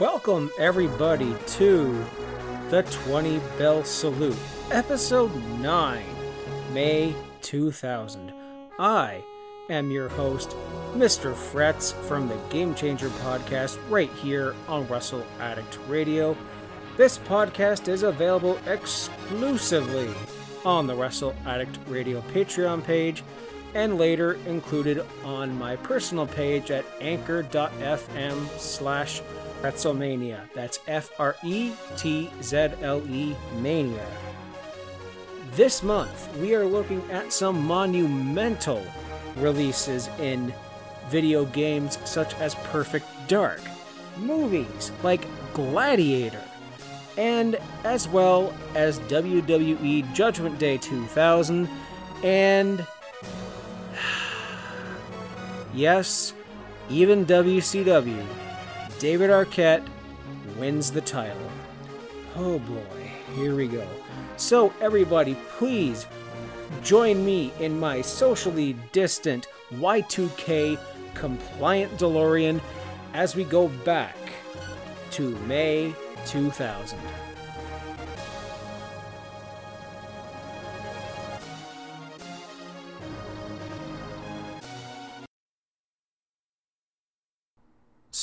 Welcome, everybody, to the 20 Bell Salute, Episode 9, May 2000. I am your host, Mr. Frets from the Game Changer podcast, right here on Russell Addict Radio. This podcast is available exclusively on the Russell Addict Radio Patreon page and later included on my personal page at anchor.fm slash Fretzlemania. That's F R E T Z L E Mania. This month, we are looking at some monumental releases in video games such as Perfect Dark, movies like Gladiator, and as well as WWE Judgment Day 2000 and yes, even WCW. David Arquette wins the title. Oh boy, here we go. So, everybody, please join me in my socially distant Y2K compliant DeLorean as we go back to May 2000.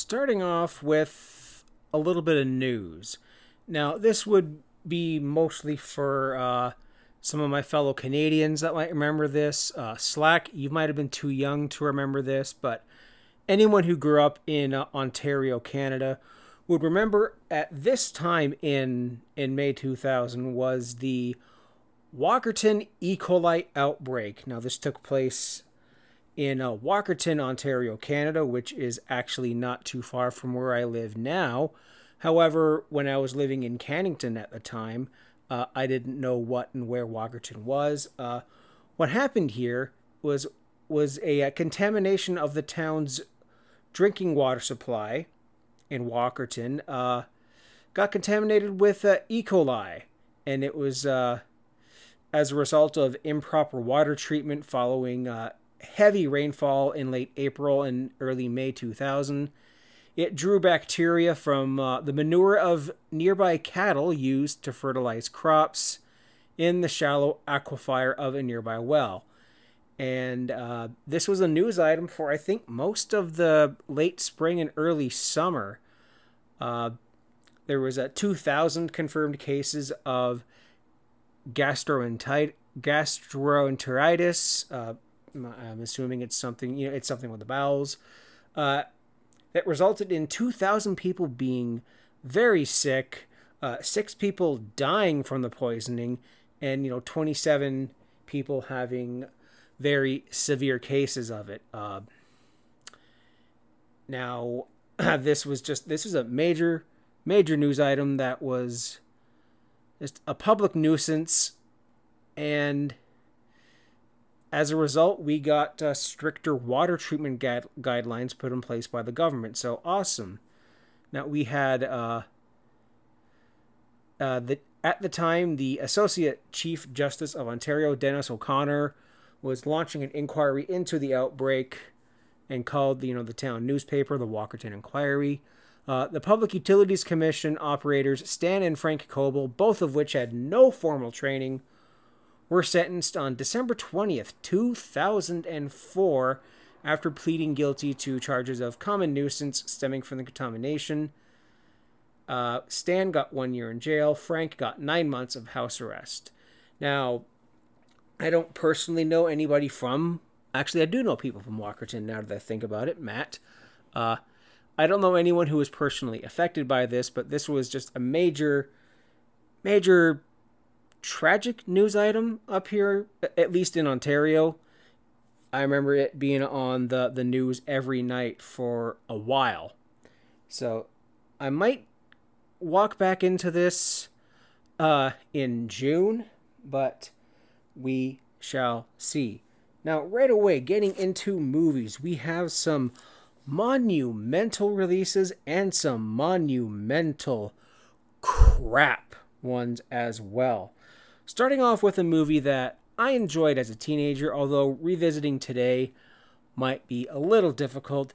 Starting off with a little bit of news. Now, this would be mostly for uh, some of my fellow Canadians that might remember this. Uh, Slack, you might have been too young to remember this, but anyone who grew up in uh, Ontario, Canada, would remember at this time in in May 2000 was the Walkerton E. coli outbreak. Now, this took place in uh, Walkerton, Ontario, Canada, which is actually not too far from where I live now. However, when I was living in Cannington at the time, uh, I didn't know what and where Walkerton was. Uh, what happened here was was a, a, contamination of the town's drinking water supply in Walkerton. Uh, got contaminated with uh, E. coli, and it was uh, as a result of improper water treatment following uh, heavy rainfall in late April and early May 2000. It drew bacteria from uh, the manure of nearby cattle used to fertilize crops in the shallow aquifer of a nearby well. And uh, this was a news item for, I think, most of the late spring and early summer. Uh, there was a 2,000 confirmed cases of gastroenteritis, gastroenteritis uh, I'm assuming it's something, you know, it's something with the bowels. Uh, that resulted in 2,000 people being very sick, uh, six people dying from the poisoning, and, you know, 27 people having very severe cases of it. Uh, now, this was just, this was a major, major news item that was just a public nuisance and as a result, we got uh, stricter water treatment gu- guidelines put in place by the government. So awesome. Now we had uh, uh, the at the time the Associate Chief Justice of Ontario, Dennis O'Connor, was launching an inquiry into the outbreak, and called you know the town newspaper the Walkerton Inquiry. Uh, the Public Utilities Commission operators Stan and Frank Koebel, both of which had no formal training were sentenced on December 20th, 2004, after pleading guilty to charges of common nuisance stemming from the contamination. Uh, Stan got one year in jail. Frank got nine months of house arrest. Now, I don't personally know anybody from. Actually, I do know people from Walkerton now that I think about it. Matt. Uh, I don't know anyone who was personally affected by this, but this was just a major, major tragic news item up here, at least in Ontario. I remember it being on the, the news every night for a while. So I might walk back into this uh, in June, but we shall see. Now, right away, getting into movies, we have some monumental releases and some monumental crap ones as well. Starting off with a movie that I enjoyed as a teenager, although revisiting today might be a little difficult.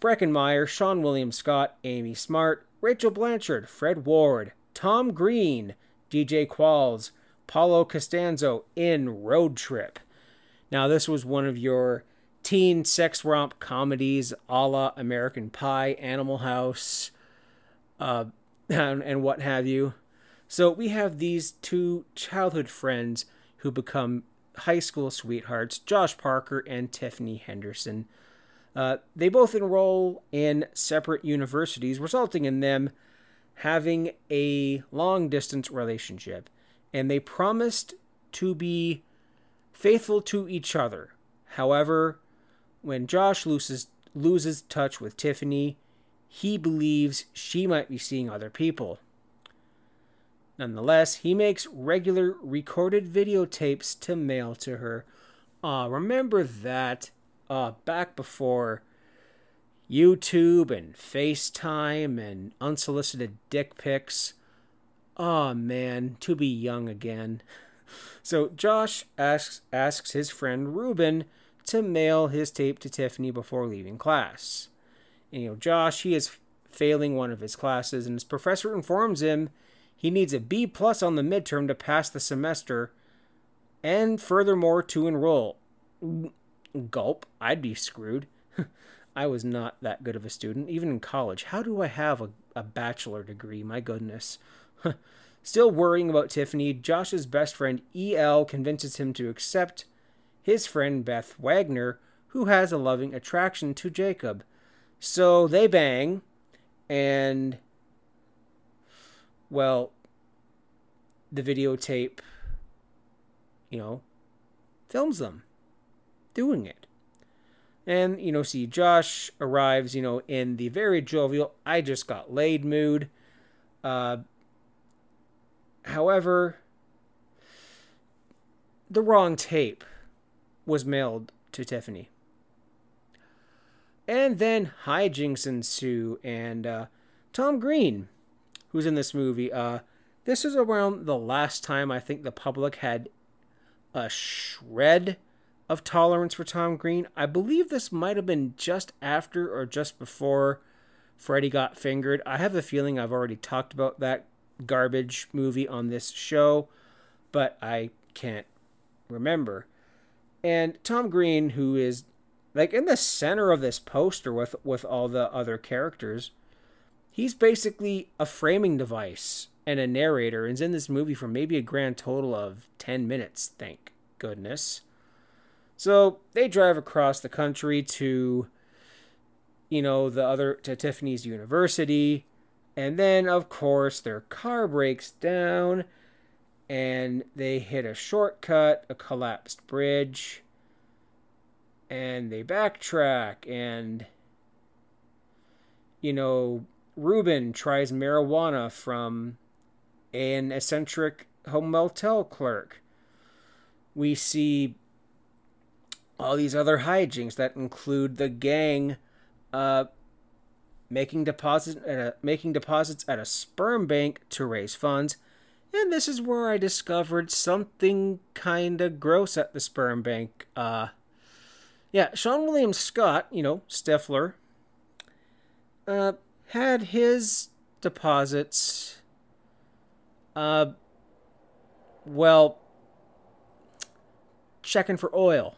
Breckin Meyer, Seann William Scott, Amy Smart Rachel Blanchard, Fred Ward, Tom Green, DJ Qualls, Paulo Costanzo in Road Trip. Now, this was one of your teen sex romp comedies a la American Pie, Animal House, uh, and, and what have you. So we have these two childhood friends who become high school sweethearts, Josh Parker and Tiffany Henderson. Uh, they both enroll in separate universities, resulting in them having a long distance relationship. And they promised to be faithful to each other. However, when Josh loses, loses touch with Tiffany, he believes she might be seeing other people. Nonetheless, he makes regular recorded videotapes to mail to her. Uh, remember that uh, back before YouTube and FaceTime and unsolicited dick pics. Oh man, to be young again. So Josh asks asks his friend Ruben to mail his tape to Tiffany before leaving class. And, you know, Josh, he is failing one of his classes, and his professor informs him he needs a B plus on the midterm to pass the semester, and furthermore to enroll. Gulp, I'd be screwed. I was not that good of a student, even in college. How do I have a, a bachelor degree? My goodness. Still worrying about Tiffany, Josh's best friend EL convinces him to accept his friend Beth Wagner, who has a loving attraction to Jacob. So they bang, and, well, the videotape, you know, films them doing it. And, you know, see, Josh arrives, you know, in the very jovial, I just got laid mood. Uh, however, the wrong tape was mailed to Tiffany. And then hijinks ensue, and uh, Tom Green, who's in this movie, uh, this is around the last time I think the public had a shred of tolerance for Tom Green. I believe this might have been just after or just before Freddy got fingered. I have a feeling I've already talked about that garbage movie on this show, but I can't remember. And Tom Green, who is like in the center of this poster with with all the other characters, he's basically a framing device and a narrator and is in this movie for maybe a grand total of 10 minutes, thank goodness. So they drive across the country to, you know, the other, to Tiffany's University. And then, of course, their car breaks down and they hit a shortcut, a collapsed bridge, and they backtrack. And, you know, Ruben tries marijuana from an eccentric home motel clerk. We see all these other hijinks that include the gang uh, making deposits at a, making deposits at a sperm bank to raise funds. And this is where I discovered something kind of gross at the sperm bank. Uh, yeah, Sean William Scott, you know, Stifler, uh, had his deposits, uh, well, checking for oil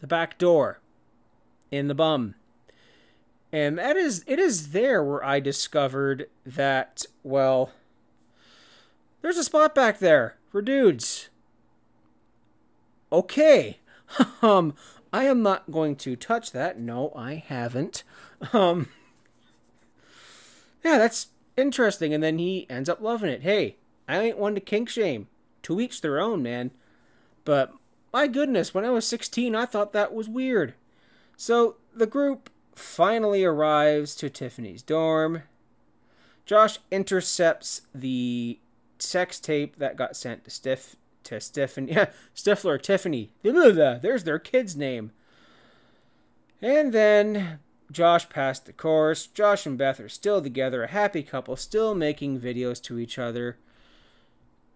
the back door in the bum. And that is it is there where I discovered that well there's a spot back there for dudes. Okay. um I am not going to touch that. No, I haven't. Um Yeah, that's interesting and then he ends up loving it. Hey, I ain't one to kink shame. To each their own, man. But my goodness, when I was 16, I thought that was weird. So the group finally arrives to Tiffany's dorm. Josh intercepts the sex tape that got sent to Stiff to Stephanie yeah, Stifler Tiffany. There's their kid's name. And then Josh passed the course. Josh and Beth are still together, a happy couple, still making videos to each other.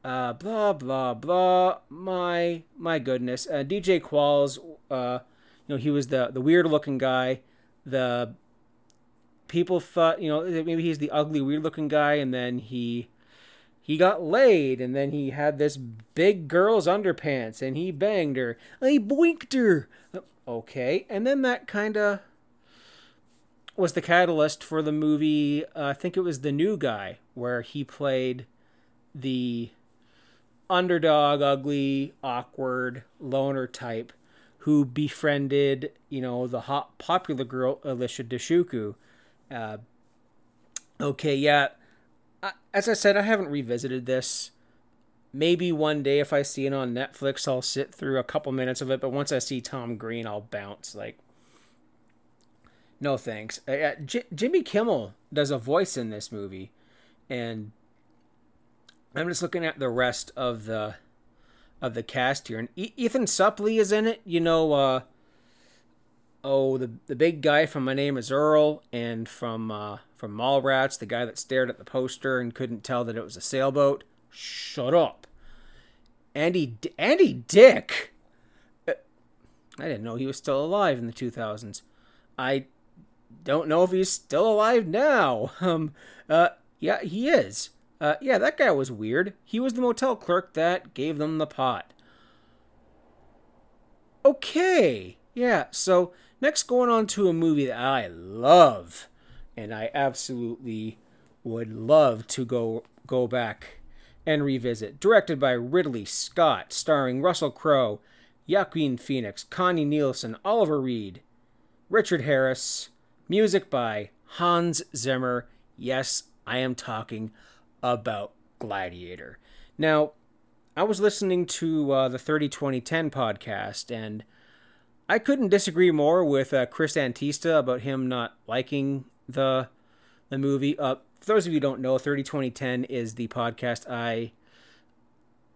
Uh, blah blah blah. My my goodness. Uh, DJ Qualls, uh, you know, he was the the weird looking guy, the people thought, you know, maybe he's the ugly, weird looking guy, and then he he got laid, and then he had this big girl's underpants, and he banged her. He boinked her. Okay, and then that kind of was the catalyst for the movie. Uh, I think it was The New Guy, where he played the underdog, ugly, awkward loner type who befriended, you know, the hot popular girl Alicia Dushku. Uh, okay, yeah. As I said, I haven't revisited this. Maybe one day if I see it on Netflix, I'll sit through a couple minutes of it. But once I see Tom Green, I'll bounce. Like, no thanks. Uh, J- Jimmy Kimmel does a voice in this movie, and I'm just looking at the rest of the of the cast here, and e- Ethan Suplee is in it. You know, uh, oh the the big guy from My Name Is Earl, and from uh, from Mallrats, the guy that stared at the poster and couldn't tell that it was a sailboat. Shut up, Andy D- Andy Dick. Uh, I didn't know he was still alive in the 2000s. I don't know if he's still alive now. Um, uh, yeah, he is. Uh, yeah, that guy was weird. He was the motel clerk that gave them the pot. Okay, yeah, so next going on to a movie that I love, and I absolutely would love to go go back and revisit. Directed by Ridley Scott, starring Russell Crowe, Joaquin Phoenix, Connie Nielsen, Oliver Reed, Richard Harris, music by Hans Zimmer. Yes, I am talking about Gladiator. Now, I was listening to uh, the 30 2010 podcast, and I couldn't disagree more with uh, Chris Antista about him not liking the the movie. Uh, for those of you who don't know, 30 2010 is the podcast I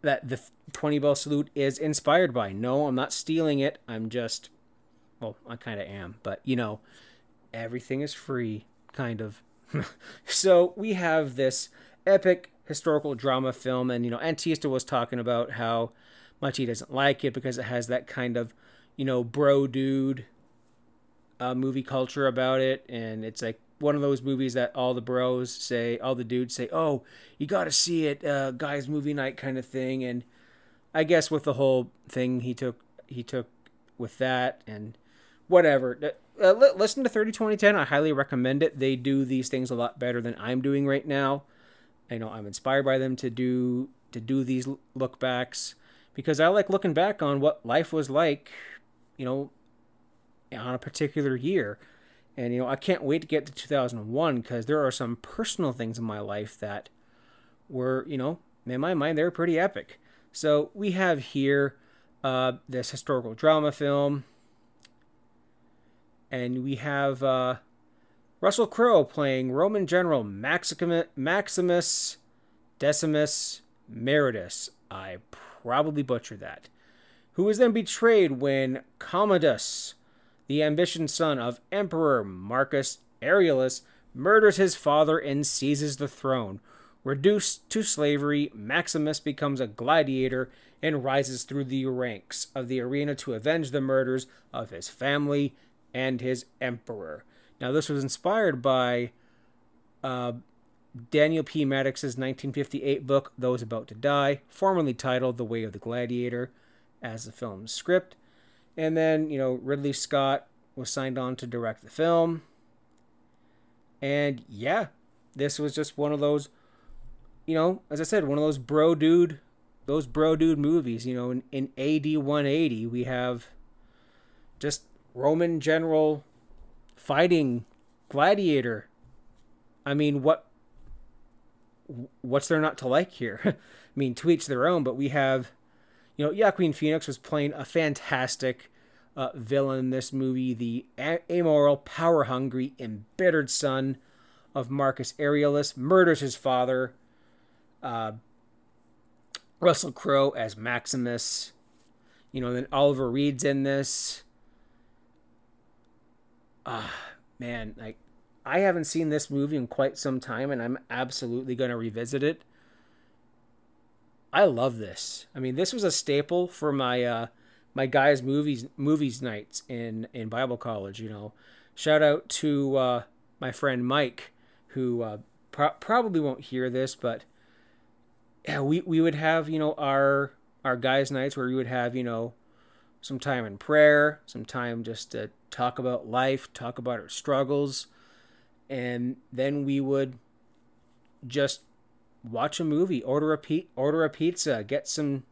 that the 20 bell salute is inspired by. No, I'm not stealing it. I'm just well, I kind of am, but you know, everything is free, kind of. so we have this epic historical drama film, and you know, Antista was talking about how much he doesn't like it because it has that kind of, you know, bro dude uh, movie culture about it, and it's like one of those movies that all the bros say, all the dudes say, "Oh, you got to see it, uh, guys' movie night kind of thing." And I guess with the whole thing he took, he took with that and whatever. Uh, listen to 30 2010. I highly recommend it. They do these things a lot better than I'm doing right now. I know I'm inspired by them to do to do these look backs because I like looking back on what life was like, you know, on a particular year. And you know, I can't wait to get to 2001 because there are some personal things in my life that were, you know, in my mind they're pretty epic. So we have here uh, this historical drama film, and we have uh, Russell Crowe playing Roman General Maximus Decimus Meritus. I probably butchered that. Who is then betrayed when Commodus, the ambition son of Emperor Marcus Aurelius, murders his father and seizes the throne. Reduced to slavery, Maximus becomes a gladiator and rises through the ranks of the arena to avenge the murders of his family and his emperor. Now, this was inspired by uh, Daniel P. Maddox's 1958 book, Those About to Die, formerly titled The Way of the Gladiator, as the film's script. And then, you know, Ridley Scott was signed on to direct the film. And yeah, this was just one of those, you know, as I said, one of those bro dude, those bro dude movies. You know, in, in AD 180, we have just Roman general fighting gladiator. I mean, what what's there not to like here? I mean, to each their own, but we have, you know, Joaquin Phoenix was playing a fantastic uh, villain in this movie, the amoral, power hungry, embittered son of Marcus Aurelius, murders his father. Uh, Russell Crowe as Maximus. You know, then Oliver Reed's in this ah, man, like I haven't seen this movie in quite some time, and I'm absolutely going to revisit it. I love this. I mean, this was a staple for my uh, my guys' movies movies nights in in Bible college. You know, shout out to uh, my friend Mike, who uh, pro- probably won't hear this, but yeah, we we would have you know our our guys' nights where we would have you know some time in prayer, some time just to talk about life, talk about our struggles, and then we would just watch a movie, order a pe- order a pizza, get some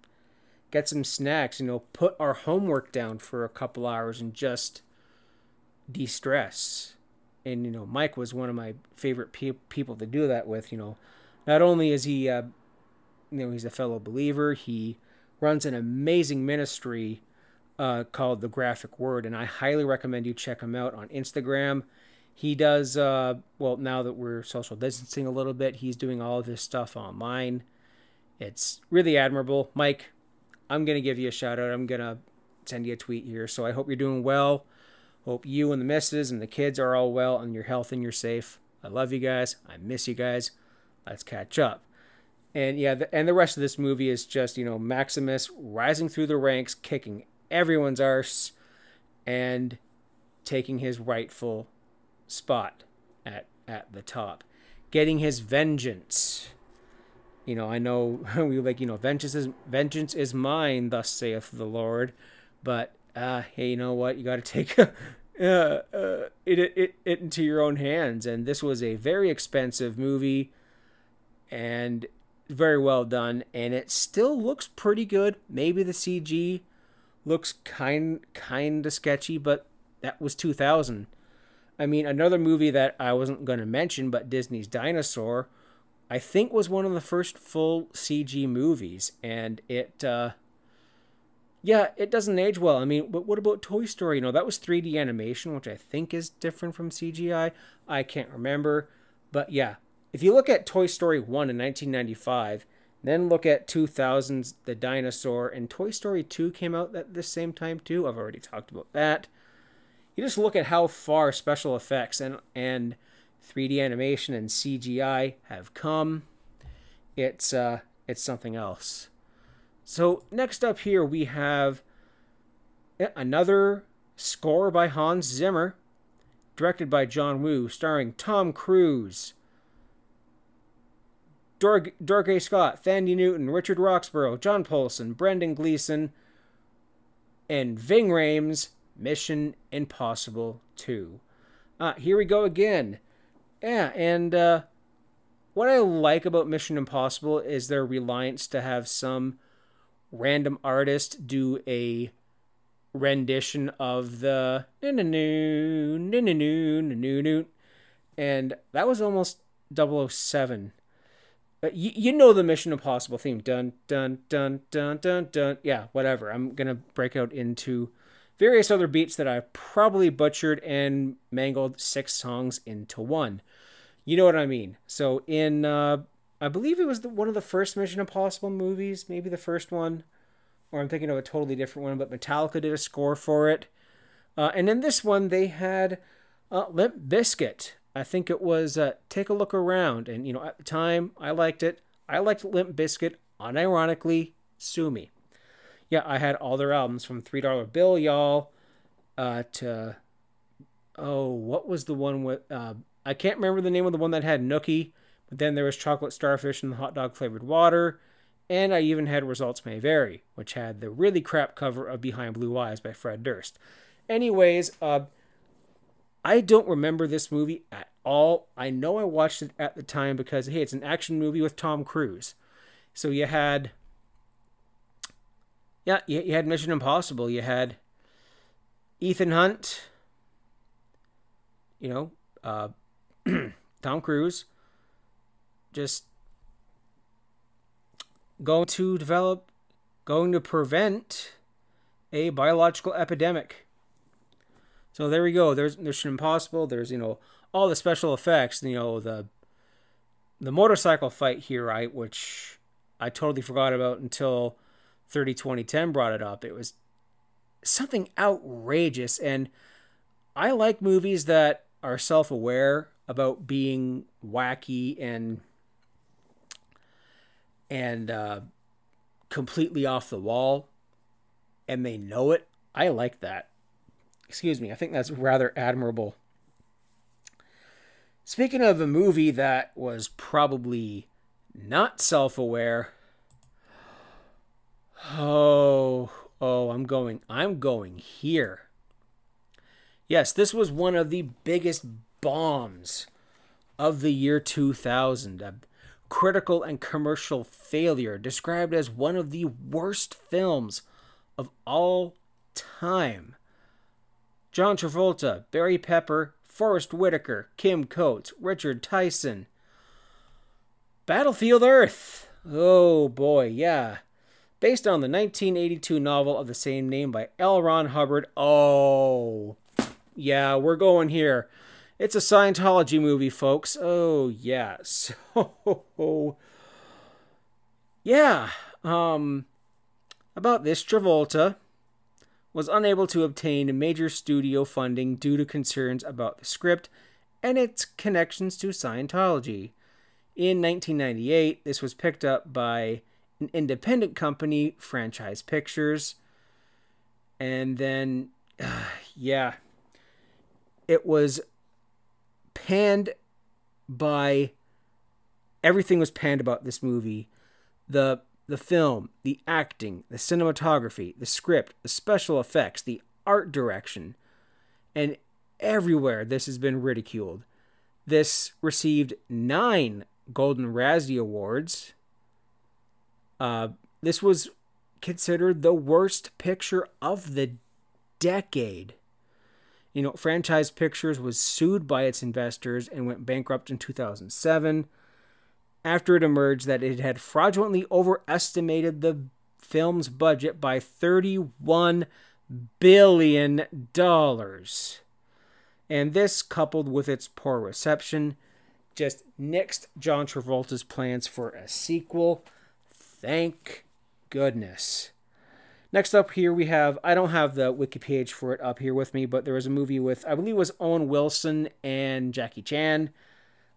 get some snacks, you know, put our homework down for a couple hours and just de-stress. And you know, Mike was one of my favorite pe- people to do that with, you know. Not only is he uh, you know, he's a fellow believer, he runs an amazing ministry uh, called The Graphic Word, and I highly recommend you check him out on Instagram. He does, uh, well, now that we're social distancing a little bit, he's doing all of his stuff online. It's really admirable. Mike, I'm going to give you a shout out. I'm going to send you a tweet here. So I hope you're doing well. Hope you and the missus and the kids are all well and you're healthy and you're safe. I love you guys. I miss you guys. Let's catch up. And yeah, the, and the rest of this movie is just, you know, Maximus rising through the ranks, kicking everyone's arse and taking his rightful spot at at the top, getting his vengeance. You know, I know we like you know vengeance is vengeance is mine, thus saith the Lord. But uh, hey, you know what? You got to take uh, uh, it, it it into your own hands. And this was a very expensive movie, and very well done. And it still looks pretty good. Maybe the CG looks kind kind of sketchy, but that was 2000. I mean, another movie that I wasn't going to mention, but Disney's Dinosaur, I think was one of the first full CG movies, and it, uh, yeah, it doesn't age well. I mean, but what about Toy Story? You know, that was 3D animation, which I think is different from CGI. I can't remember, but yeah, if you look at Toy Story 1 in 1995 then look at 2000's The Dinosaur, and Toy Story 2 came out at the same time too. I've already talked about that. You just look at how far special effects and and 3D animation and CGI have come. It's uh it's something else. So next up here we have another score by Hans Zimmer, directed by John Woo, starring Tom Cruise, Dor- Dorothy Scott, Thandie Newton, Richard Roxburgh, John Polson, Brendan Gleeson, and Ving Rhames, Mission Impossible 2. Uh, here we go again. Yeah, and uh, what I like about Mission Impossible is their reliance to have some random artist do a rendition of the and that was almost 007 but you, you know the Mission Impossible theme. Dun, dun, dun, dun, dun, dun. Yeah, whatever. I'm going to break out into various other beats that I probably butchered and mangled six songs into one. You know what I mean? So, in, uh, I believe it was the, one of the first Mission Impossible movies, maybe the first one, or I'm thinking of a totally different one, but Metallica did a score for it. Uh, and in this one, they had uh, Limp Bizkit I think it was uh, Take a Look Around. And, you know, at the time, I liked it. I liked Limp Bizkit. Unironically, sue me. Yeah, I had all their albums from $3 Bill, y'all, uh, to, oh, what was the one with, uh, I can't remember the name of the one that had Nookie, but then there was Chocolate Starfish and the Hot Dog Flavored Water. And I even had Results May Vary, which had the really crap cover of Behind Blue Eyes by Fred Durst. Anyways, uh, I don't remember this movie at all. I know I watched it at the time because hey, it's an action movie with Tom Cruise. So you had yeah, you, had Mission Impossible, you had Ethan Hunt, you know, uh, Tom Cruise, just going to develop, going to prevent a biological epidemic. So there we go. There's Mission Impossible. There's you know all the special effects. You know the the motorcycle fight here, right? Which I totally forgot about until 30 2010 brought it up. It was something outrageous, and I like movies that are self aware about being wacky and and uh, completely off the wall, and they know it. I like that excuse me, I think that's rather admirable. Speaking of a movie that was probably not self aware, oh, oh, I'm going, I'm going here. Yes, this was one of the biggest bombs of the year 2000. A critical and commercial failure, described as one of the worst films of all time. John Travolta, Barry Pepper, Forest Whitaker, Kim Coates, Richard Tyson. Battlefield Earth. Oh boy, yeah. Based on the 1982 novel of the same name by L. Ron Hubbard. Oh, yeah, we're going here. It's a Scientology movie, folks. Oh, yeah. So, yeah. Um, about this, Travolta was unable to obtain major studio funding due to concerns about the script and its connections to Scientology. In 1998, this was picked up by an independent company, Franchise Pictures. And then, uh, yeah, it was panned by everything was panned about this movie. The the film, the acting, the cinematography, the script, the special effects, the art direction, and everywhere this has been ridiculed. This received nine Golden Razzie Awards. Uh, this was considered the worst picture of the decade. You know, Franchise Pictures was sued by its investors and went bankrupt in 2007 after it emerged that it had fraudulently overestimated the film's budget by $31 billion. And this, coupled with its poor reception, just nixed John Travolta's plans for a sequel. Thank goodness. Next up here we have I don't have the wiki page for it up here with me, but there was a movie with I believe it was Owen Wilson and Jackie Chan,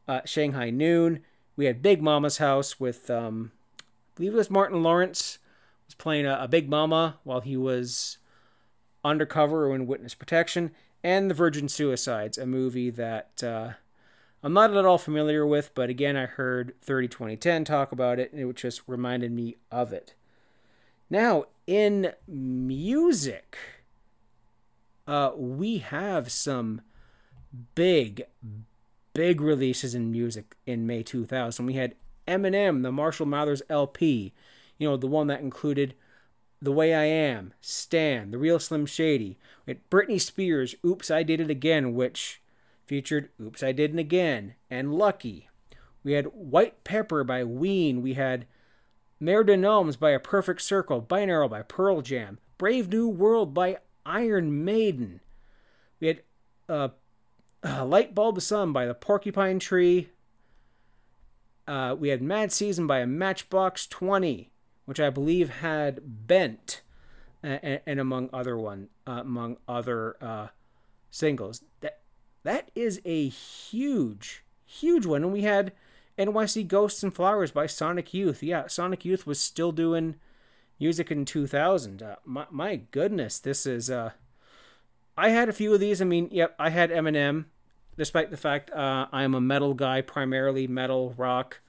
uh, Shanghai Noon. We had Big Mama's House with, um, I believe it was Martin Lawrence was playing a, a Big Mama while he was undercover or in witness protection, and The Virgin Suicides, a movie that uh, I'm not at all familiar with, but again, I heard 30 2010 talk about it, and it just reminded me of it. Now, in music, uh, we have some big, big releases in music in May 2000. We had Eminem, the Marshall Mathers LP, you know, the one that included The Way I Am, Stan, The Real Slim Shady. We had Britney Spears, Oops, I Did It Again, which featured Oops, I Did It Again, and Lucky. We had White Pepper by Ween. We had Mer de Noms by A Perfect Circle, Binaural by Pearl Jam, Brave New World by Iron Maiden. We had uh, uh, Light Bulb Sun by the Porcupine Tree. Uh, we had Mad Season by a Matchbox 20, which I believe had Bent, and, and among other one, uh, among other uh, singles. That that is a huge, huge one. And we had NYC Ghosts and Flowers by Sonic Youth. Yeah, Sonic Youth was still doing music in 2000. Uh, my, my goodness, this is uh, I had a few of these. I mean, yep, I had Eminem, despite the fact uh, I am a metal guy, primarily metal, rock,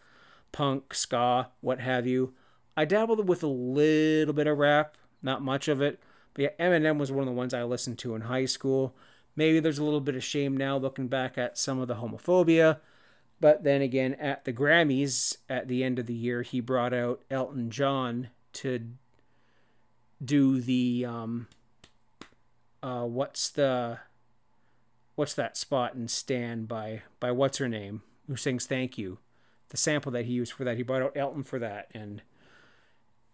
punk, ska, what have you. I dabbled with a little bit of rap, not much of it. But yeah, Eminem was one of the ones I listened to in high school. Maybe there's a little bit of shame now looking back at some of the homophobia. But then again, at the Grammys at the end of the year, he brought out Elton John to do the um, uh, what's the what's that spot in Stan by by what's her name who sings Thank You, the sample that he used for that. He brought out Elton for that, and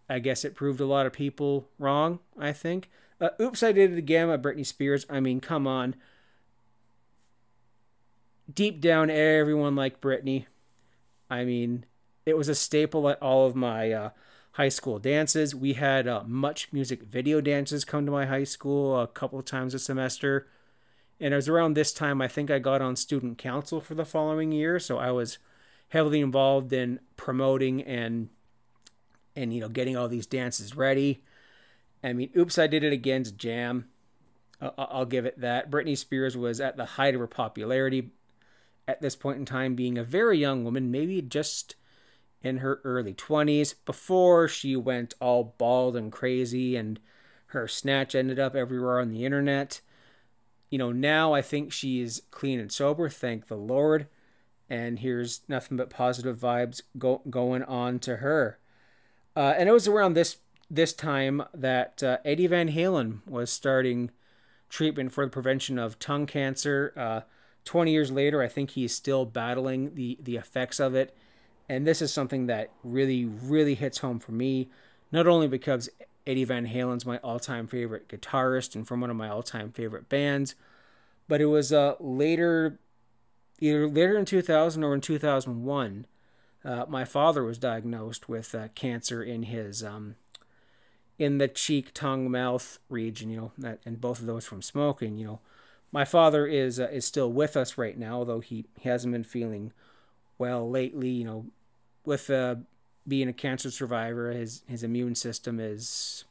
I guess it proved a lot of people wrong. I think. Uh, Oops, I did it again by Britney Spears. I mean, come on. Deep down, everyone liked Britney. I mean, it was a staple at all of my uh, high school dances. We had uh, much music video dances come to my high school a couple times a semester. And it was around this time I think I got on student council for the following year, so I was heavily involved in promoting and and you know getting all these dances ready. I mean, oops, I did it again's jam. I'll give it that. Britney Spears was at the height of her popularity at this point in time being a very young woman, maybe just in her early 20s, before she went all bald and crazy and her snatch ended up everywhere on the internet. You know, now I think she's clean and sober, thank the Lord. And here's nothing but positive vibes go, going on to her. Uh, and it was around this this time that uh, Eddie Van Halen was starting treatment for the prevention of tongue cancer. Uh, 20 years later, I think he's still battling the, the effects of it. And this is something that really, really hits home for me, not only because Eddie Van Halen's my all time favorite guitarist and from one of my all time favorite bands, but it was uh, later, either later in 2000 or in 2001. Uh, my father was diagnosed with uh, cancer in his um, in the cheek, tongue, mouth region, you know, and both of those from smoking, you know. My father is uh, is still with us right now, although he, he hasn't been feeling well lately, you know, with uh, being a cancer survivor, his his immune system is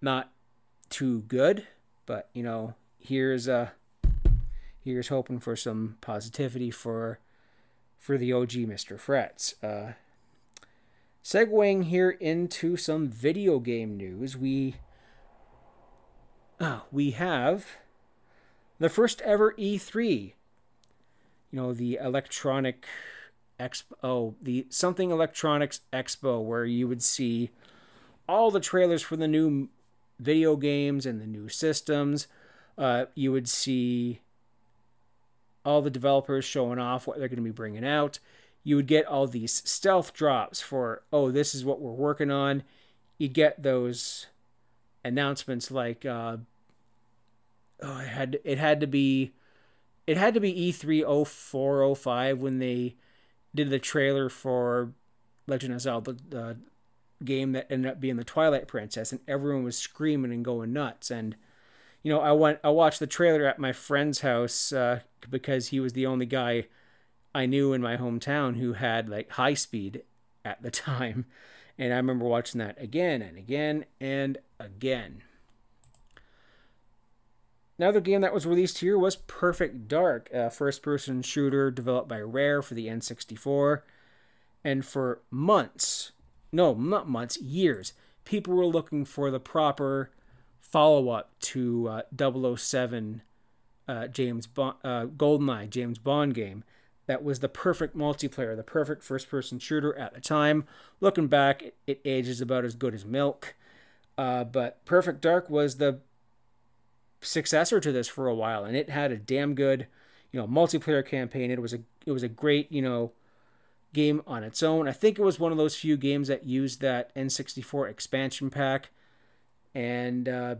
not too good, but you know, here's uh here's hoping for some positivity for for the OG Mr. Frets. Uh segueing here into some video game news, we uh, we have the first ever E3. You know, the electronic expo, oh, the something electronics expo where you would see all the trailers for the new video games and the new systems. Uh, you would see all the developers showing off what they're going to be bringing out you would get all these stealth drops for, oh, this is what we're working on. You'd get those announcements like, uh, oh, it had it had to be, it had to be E3 0405 when they did the trailer for Legend of Zelda, the game that ended up being the Twilight Princess, and everyone was screaming and going nuts. And you know, I went, I watched the trailer at my friend's house uh, because he was the only guy I knew in my hometown who had like high speed at the time. And I remember watching that again and again and again. Another game that was released here was Perfect Dark, a first person shooter developed by Rare for the N64. And for months, no, not months, years, people were looking for the proper follow up to uh, 007 uh, James Bond, uh, GoldenEye James Bond game that was the perfect multiplayer, the perfect first person shooter at the time. Looking back, it, it ages about as good as milk. Uh, but Perfect Dark was the successor to this for a while, and it had a damn good, you know, multiplayer campaign. It was a it was a great, you know, game on its own. I think it was one of those few games that used that N64 expansion pack, and uh,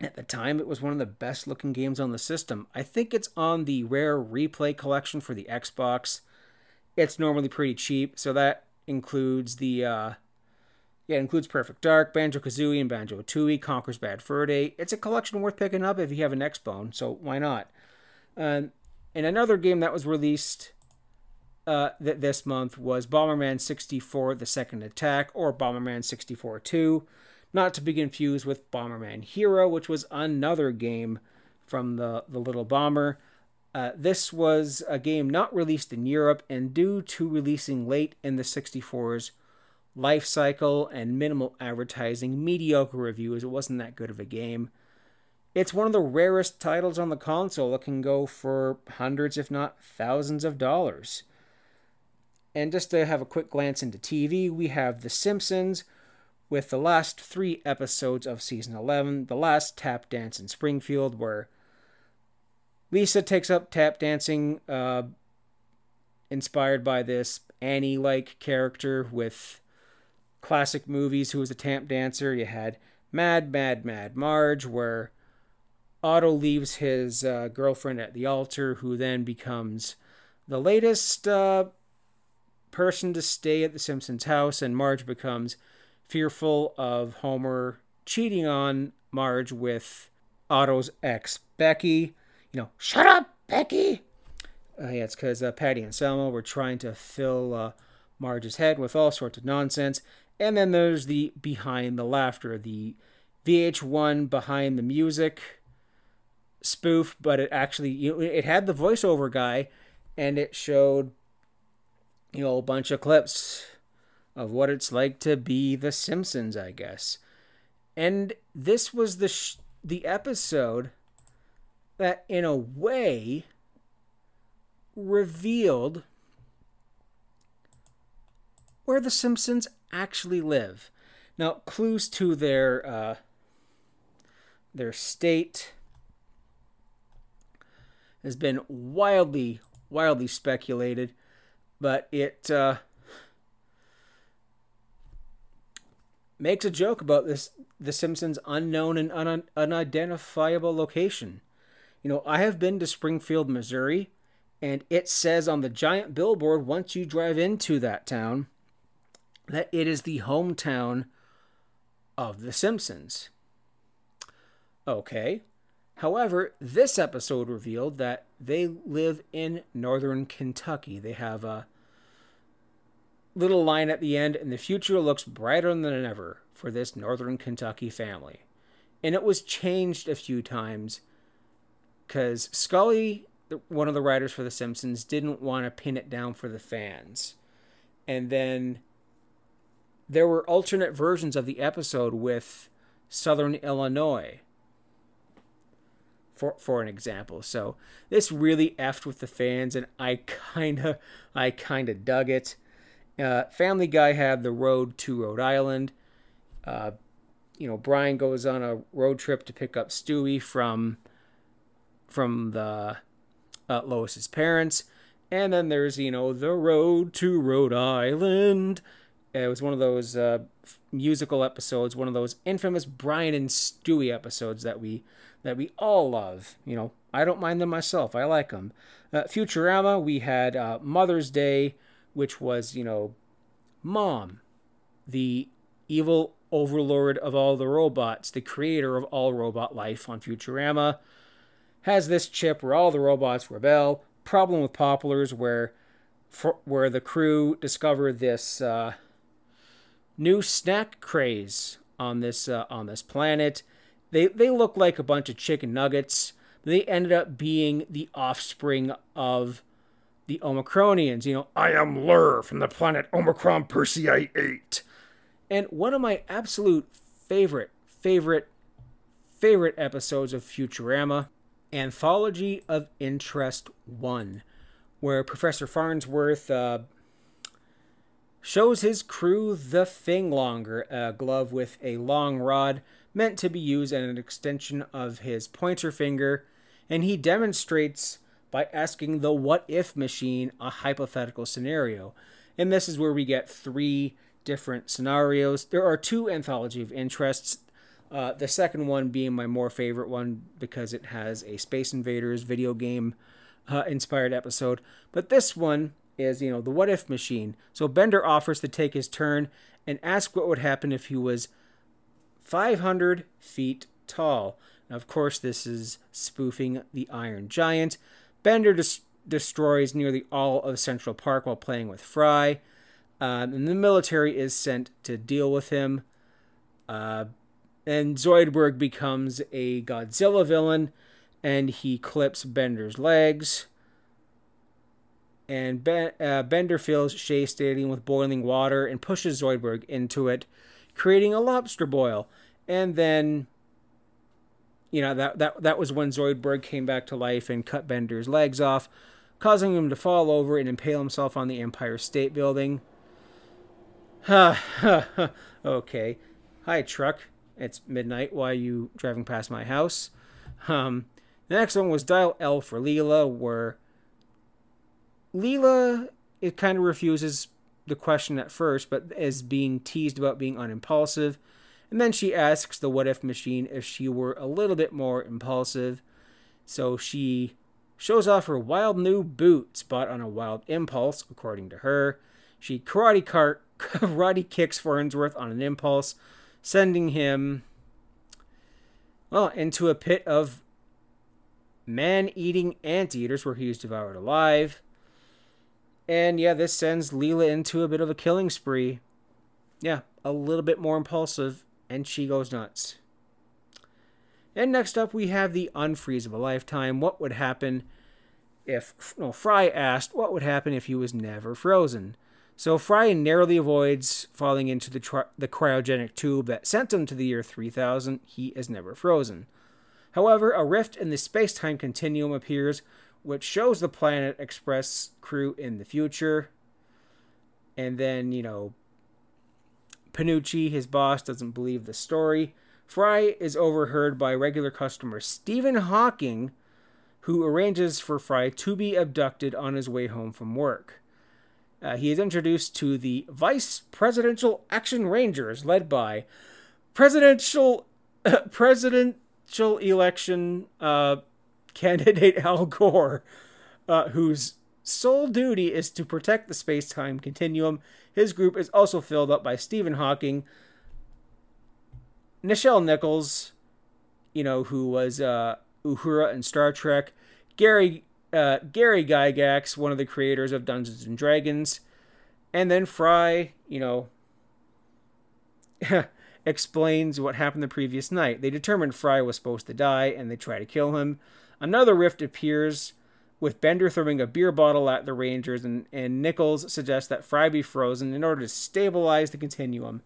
at the time, it was one of the best looking games on the system. I think it's on the Rare Replay collection for the Xbox. It's normally pretty cheap, so that includes the uh, yeah, it includes Perfect Dark, Banjo Kazooie, and Banjo Tooie, Conker's Bad Fur Day. It's a collection worth picking up if you have an Xbone, so why not? Uh, and another game that was released uh, th- this month was Bomberman 64: The Second Attack, or Bomberman 64 2 not to be confused with Bomberman Hero, which was another game from the, the Little Bomber. Uh, this was a game not released in Europe, and due to releasing late in the 64's life cycle and minimal advertising, mediocre reviews, it wasn't that good of a game. It's one of the rarest titles on the console that can go for hundreds, if not thousands, of dollars. And just to have a quick glance into TV, we have The Simpsons, with the last three episodes of season 11, the last tap dance in Springfield, where Lisa takes up tap dancing, uh, inspired by this Annie like character with classic movies who was a tap dancer. You had Mad, Mad, Mad Marge, where Otto leaves his uh, girlfriend at the altar, who then becomes the latest uh, person to stay at the Simpsons house, and Marge becomes fearful of Homer cheating on Marge with Otto's ex, Becky. You know, shut up, Becky! Uh, yeah, it's because uh, Patty and Selma were trying to fill uh, Marge's head with all sorts of nonsense. And then there's the behind the laughter, the VH1 behind the music spoof, but it actually it had the voiceover guy, and it showed you know a bunch of clips of what it's like to be the Simpsons, I guess. And this was the sh- the episode that, in a way, revealed where the Simpsons actually live. Now, clues to their uh, their state has been wildly, wildly speculated, but it uh, makes a joke about this the Simpsons' unknown and un- unidentifiable location. You know, I have been to Springfield, Missouri, and it says on the giant billboard once you drive into that town that it is the hometown of the Simpsons. Okay. However, this episode revealed that they live in northern Kentucky. They have a little line at the end, and the future looks brighter than ever for this northern Kentucky family. And it was changed a few times because Scully, one of the writers for The Simpsons, didn't want to pin it down for the fans. And then there were alternate versions of the episode with Southern Illinois. For, for an example. So this really effed with the fans and I kinda I kinda dug it. Uh, Family Guy had the road to Rhode Island. Uh, you know, Brian goes on a road trip to pick up Stewie from from the uh, Lois's parents, and then there's you know the road to Rhode Island. It was one of those uh, musical episodes, one of those infamous Brian and Stewie episodes that we that we all love. You know, I don't mind them myself. I like them. Uh, Futurama, we had uh, Mother's Day, which was you know, Mom, the evil overlord of all the robots, the creator of all robot life on Futurama, has this chip where all the robots rebel. Problem with Popplers, where for, where the crew discover this uh, new snack craze on this uh, on this planet. They they look like a bunch of chicken nuggets. They ended up being the offspring of the Omicronians. You know, I am Lrrr from the planet Omicron Persei 8. And one of my absolute favorite, favorite, favorite episodes of Futurama, Anthology of Interest 1, where Professor Farnsworth uh, shows his crew the Thing Longer, a glove with a long rod meant to be used as an extension of his pointer finger, and he demonstrates by asking the what if machine a hypothetical scenario. And this is where we get three different scenarios. There are two anthology of interests. Uh, the second one being my more favorite one because it has a Space Invaders video game uh, inspired episode. But this one is, you know, the what if machine. So Bender offers to take his turn and ask what would happen if he was 500 feet tall. Now, of course, this is spoofing the Iron Giant. Bender des- destroys nearly all of Central Park while playing with Fry. Um, and the military is sent to deal with him. Uh, and Zoidberg becomes a Godzilla villain, and he clips Bender's legs. And ben, uh, Bender fills Shea Stadium with boiling water and pushes Zoidberg into it, creating a lobster boil. And then, you know, that, that, that was when Zoidberg came back to life and cut Bender's legs off, causing him to fall over and impale himself on the Empire State Building. Okay. Hi, truck. It's midnight. Why are you driving past my house? Um, the next one was Dial L for Leela, where Leela it kind of refuses the question at first, but is being teased about being unimpulsive. And then she asks the what if machine if she were a little bit more impulsive. So she shows off her wild new boots bought on a wild impulse, according to her. She karate cart karate kicks Farnsworth on an impulse, sending him well into a pit of man-eating anteaters where he is devoured alive. And yeah, this sends Leela into a bit of a killing spree. Yeah, a little bit more impulsive, and she goes nuts. And next up, we have the unfreeze of a lifetime. What would happen if no Fry asked what would happen if he was never frozen? So Fry narrowly avoids falling into the, tri- the cryogenic tube that sent him to the year 3000. He is never frozen. However, a rift in the space time continuum appears, which shows the Planet Express crew in the future. And then, you know, Panucci, his boss, doesn't believe the story. Fry is overheard by regular customer Stephen Hawking, who arranges for Fry to be abducted on his way home from work. Uh, he is introduced to the Vice Presidential Action Rangers, led by presidential uh, presidential election uh, candidate Al Gore, uh, whose sole duty is to protect the space-time continuum. His group is also filled up by Stephen Hawking, Nichelle Nichols, you know, who was uh, Uhura in Star Trek, Gary uh, Gary Gygax, one of the creators of Dungeons and Dragons, and then Fry, you know, explains what happened the previous night. They determined Fry was supposed to die, and they try to kill him. Another rift appears with Bender throwing a beer bottle at the Rangers, and, and Nichols suggests that Fry be frozen in order to stabilize the continuum.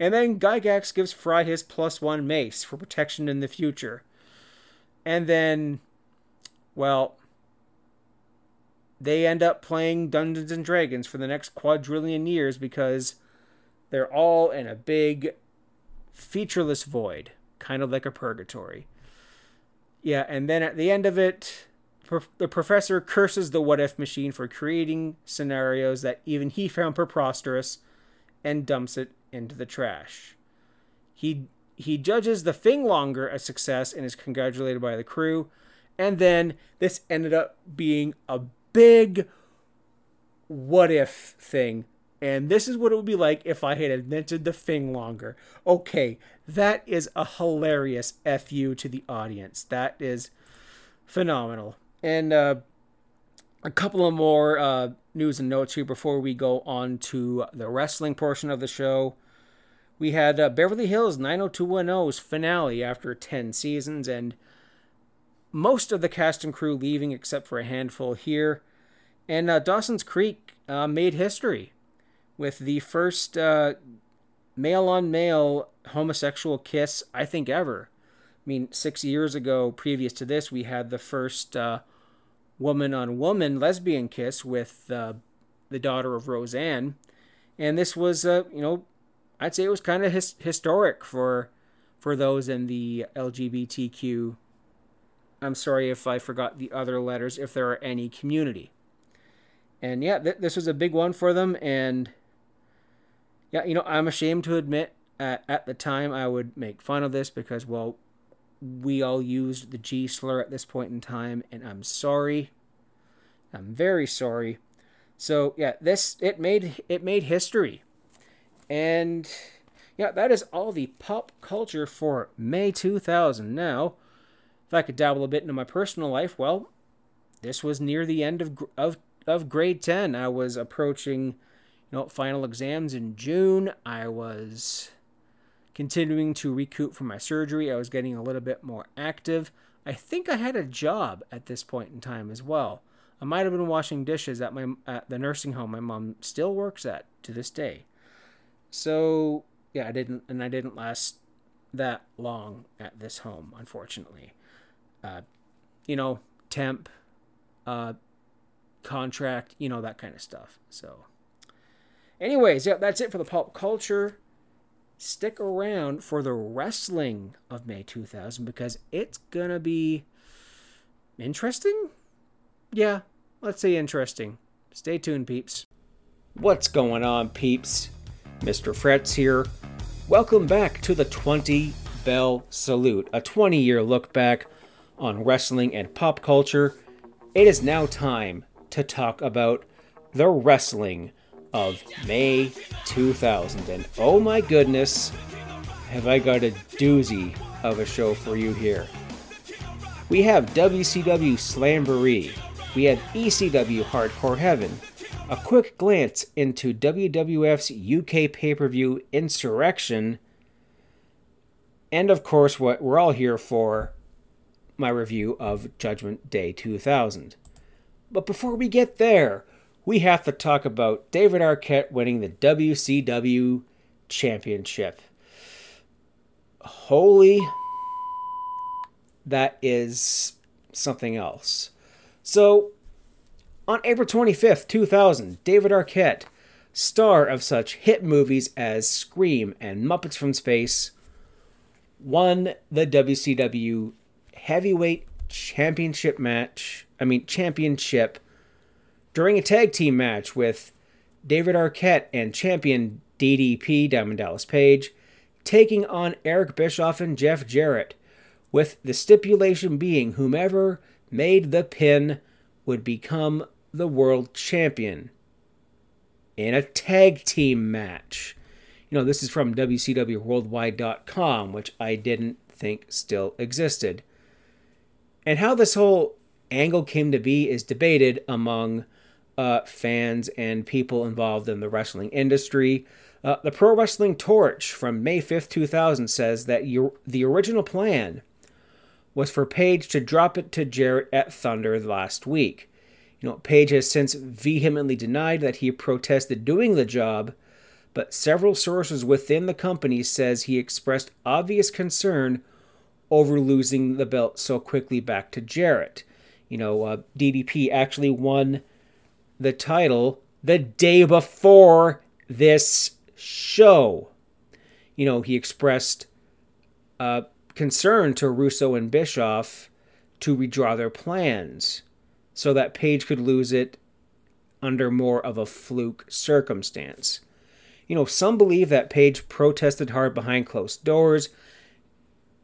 And then Gygax gives Fry his plus one mace for protection in the future. And then, well, they end up playing Dungeons and Dragons for the next quadrillion years because they're all in a big featureless void, kind of like a purgatory. Yeah, and then at the end of it, the professor curses the what if machine for creating scenarios that even he found preposterous and dumps it into the trash. He he judges the thing longer a success and is congratulated by the crew. And then this ended up being a big what if thing. And this is what it would be like if I had invented the thing longer. Okay, that is a hilarious FU to the audience. That is phenomenal. And uh, a couple of more uh, news and notes here before we go on to the wrestling portion of the show. We had uh, Beverly Hills 90210's finale after 10 seasons, and most of the cast and crew leaving except for a handful here. And uh, Dawson's Creek uh, made history with the first male on male homosexual kiss, I think, ever. I mean, six years ago, previous to this, we had the first woman on woman lesbian kiss with uh, the daughter of Roseanne. And this was, uh, you know, I'd say it was kind of his- historic for for those in the LGBTQ. I'm sorry if I forgot the other letters, if there are any community. And yeah, th- this was a big one for them. And yeah, you know, I'm ashamed to admit at, at the time I would make fun of this because, well, we all used the G slur at this point in time, and I'm sorry. I'm very sorry. So yeah, this it made it made history. And yeah, that is all the pop culture for May 2000. Now, if I could dabble a bit into my personal life, well, this was near the end of of of grade 10. I was approaching, know, final exams in June. I was continuing to recoup from my surgery. I was getting a little bit more active. I think I had a job at this point in time as well. I might have been washing dishes at my at the nursing home my mom still works at to this day. So yeah, I didn't, and I didn't last that long at this home, unfortunately. Uh, you know, temp, uh, contract, you know that kind of stuff. So, anyways, yeah, that's it for the pop culture. Stick around for the wrestling of May 2000 because it's gonna be interesting. Yeah, let's say interesting. Stay tuned, peeps. What's going on, peeps? Mr. Fretz here. Welcome back to the 20 Bell Salute, a 20 year look back on wrestling and pop culture. It is now time to talk about the wrestling of May 2000. And oh my goodness, have I got a doozy of a show for you here. We have WCW Slamboree, we have ECW Hardcore Heaven, a quick glance into WWF's UK pay per view Insurrection, And of course, what we're all here for my review of Judgment Day 2000. But before we get there, we have to talk about David Arquette winning the WCW Championship. Holy, that is something else. So, on April 25th, 2000, David Arquette, star of such hit movies as Scream and Muppets from Space, won the WCW Heavyweight Championship match. I mean, championship during a tag team match with David Arquette and champion DDP Diamond Dallas Page taking on Eric Bischoff and Jeff Jarrett, with the stipulation being whomever made the pin would become the world champion in a tag team match. You know, this is from WCWWorldwide.com, which I didn't think still existed. And how this whole angle came to be is debated among uh, fans and people involved in the wrestling industry. Uh, the Pro Wrestling Torch from May 5th, 2000 says that the original plan was for Page to drop it to Jarrett at Thunder last week. You know, Page has since vehemently denied that he protested doing the job, but several sources within the company says he expressed obvious concern over losing the belt so quickly back to Jarrett. You know, uh, DDP actually won the title the day before this show. You know, he expressed uh, concern to Russo and Bischoff to redraw their plans so that Page could lose it under more of a fluke circumstance. You know, some believe that Page protested hard behind closed doors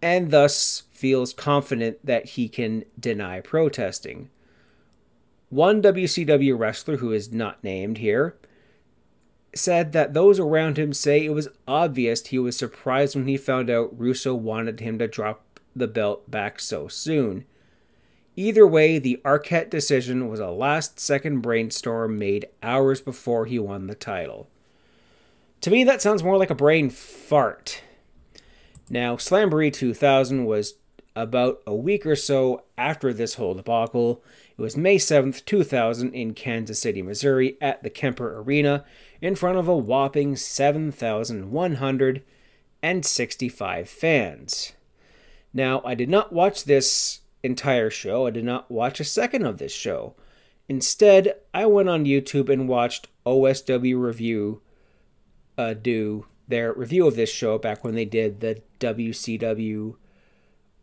and thus feels confident that he can deny protesting. One WCW wrestler who is not named here said that those around him say it was obvious he was surprised when he found out Russo wanted him to drop the belt back so soon. Either way, the Arquette decision was a last second brainstorm made hours before he won the title. To me, that sounds more like a brain fart. Now, Slamboree 2000 was about a week or so after this whole debacle. It was May 7th, 2000, in Kansas City, Missouri, at the Kemper Arena, in front of a whopping 7,165 fans. Now, I did not watch this entire show, I did not watch a second of this show. Instead, I went on YouTube and watched OSW Review uh, do their review of this show back when they did the WCW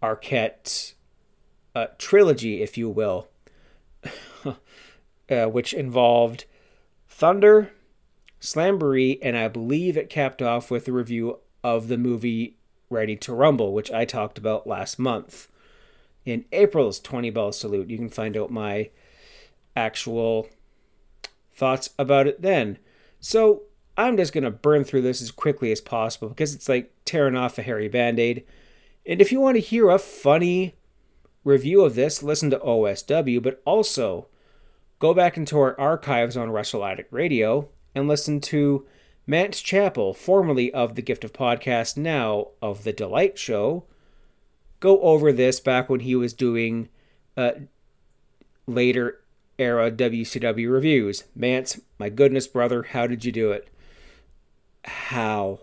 Arquette uh, trilogy, if you will, uh, which involved Thunder, Slamboree, and I believe it capped off with a review of the movie Ready to Rumble, which I talked about last month. In April's 20 Bell Salute, you can find out my actual thoughts about it then. So I'm just going to burn through this as quickly as possible because it's like tearing off a hairy band aid. And if you want to hear a funny review of this, listen to OSW, but also go back into our archives on Wrestle Addict Radio and listen to Mance Chappell, formerly of the Gift of Podcast, now of The Delight Show, go over this back when he was doing uh, later era WCW reviews. Mance, my goodness, brother, how did you do it? How?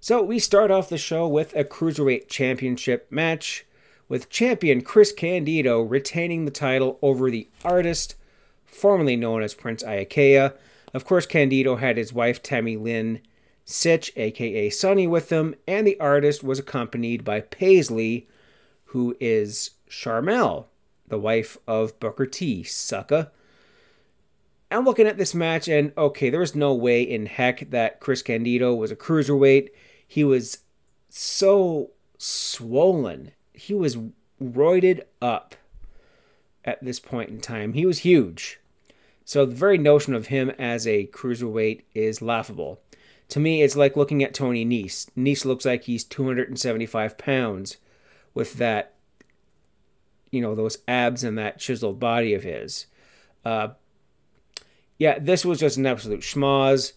So we start off the show with a Cruiserweight Championship match, with champion Chris Candido retaining the title over the artist, formerly known as Prince Iaukea. Of course, Candido had his wife Tammy Lynn Sytch, aka Sunny, with him, and the artist was accompanied by Paisley, who is Sharmell, the wife of Booker T. Sucka. I'm looking at this match, and okay, there was no way in heck that Chris Candido was a cruiserweight. He was so swollen. He was roided up at this point in time. He was huge. So the very notion of him as a cruiserweight is laughable. To me, it's like looking at Tony Nese. Nese looks like he's 275 pounds with that, you know, those abs and that chiseled body of his. Uh, yeah, this was just an absolute schmoz